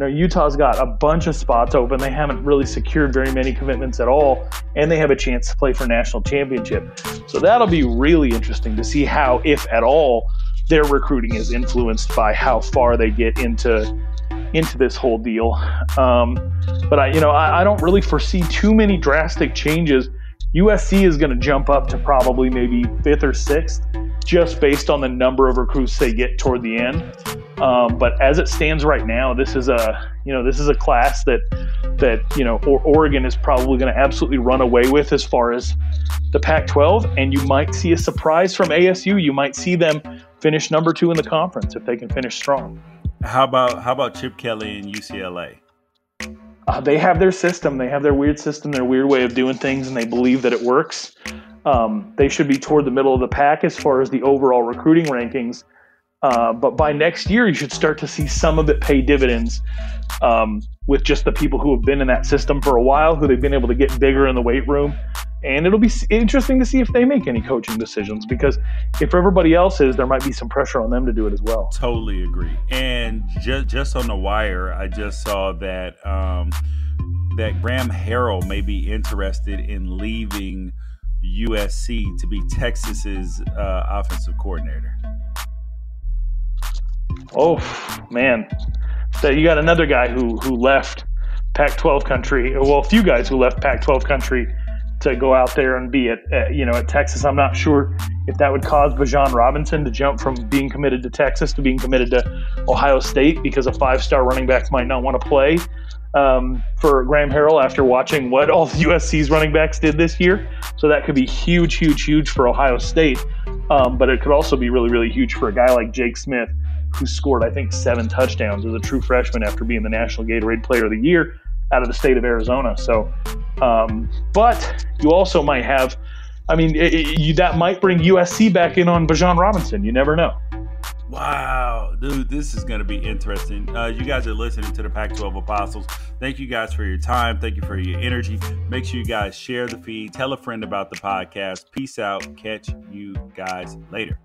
Know, Utah's got a bunch of spots open. They haven't really secured very many commitments at all, and they have a chance to play for national championship. So that'll be really interesting to see how, if at all, their recruiting is influenced by how far they get into into this whole deal. Um, but I, you know, I, I don't really foresee too many drastic changes USC is going to jump up to probably maybe fifth or sixth, just based on the number of recruits they get toward the end. Um, but as it stands right now, this is a you know this is a class that that you know Oregon is probably going to absolutely run away with as far as the Pac-12, and you might see a surprise from ASU. You might see them finish number two in the conference if they can finish strong. How about how about Chip Kelly and UCLA? Uh, they have their system. They have their weird system, their weird way of doing things, and they believe that it works. Um, they should be toward the middle of the pack as far as the overall recruiting rankings. Uh, but by next year, you should start to see some of it pay dividends um, with just the people who have been in that system for a while, who they've been able to get bigger in the weight room. And it'll be interesting to see if they make any coaching decisions because if everybody else is, there might be some pressure on them to do it as well. Totally agree. And just just on the wire, I just saw that um, that Graham Harrell may be interested in leaving USC to be Texas's uh, offensive coordinator. Oh man, so you got another guy who who left Pac-12 country. Well, a few guys who left Pac-12 country to go out there and be at, at, you know at Texas. I'm not sure if that would cause Bijan Robinson to jump from being committed to Texas to being committed to Ohio State because a five-star running back might not want to play um, for Graham Harrell after watching what all the USC's running backs did this year. So that could be huge, huge, huge for Ohio State. Um, but it could also be really, really huge for a guy like Jake Smith, who scored I think seven touchdowns as a true freshman after being the National Gatorade Player of the Year out of the state of Arizona. So, um, but you also might have, I mean, it, it, you, that might bring USC back in on Bijan Robinson. You never know. Wow, dude, this is going to be interesting. Uh, you guys are listening to the Pac 12 Apostles. Thank you guys for your time. Thank you for your energy. Make sure you guys share the feed, tell a friend about the podcast. Peace out. Catch you guys later.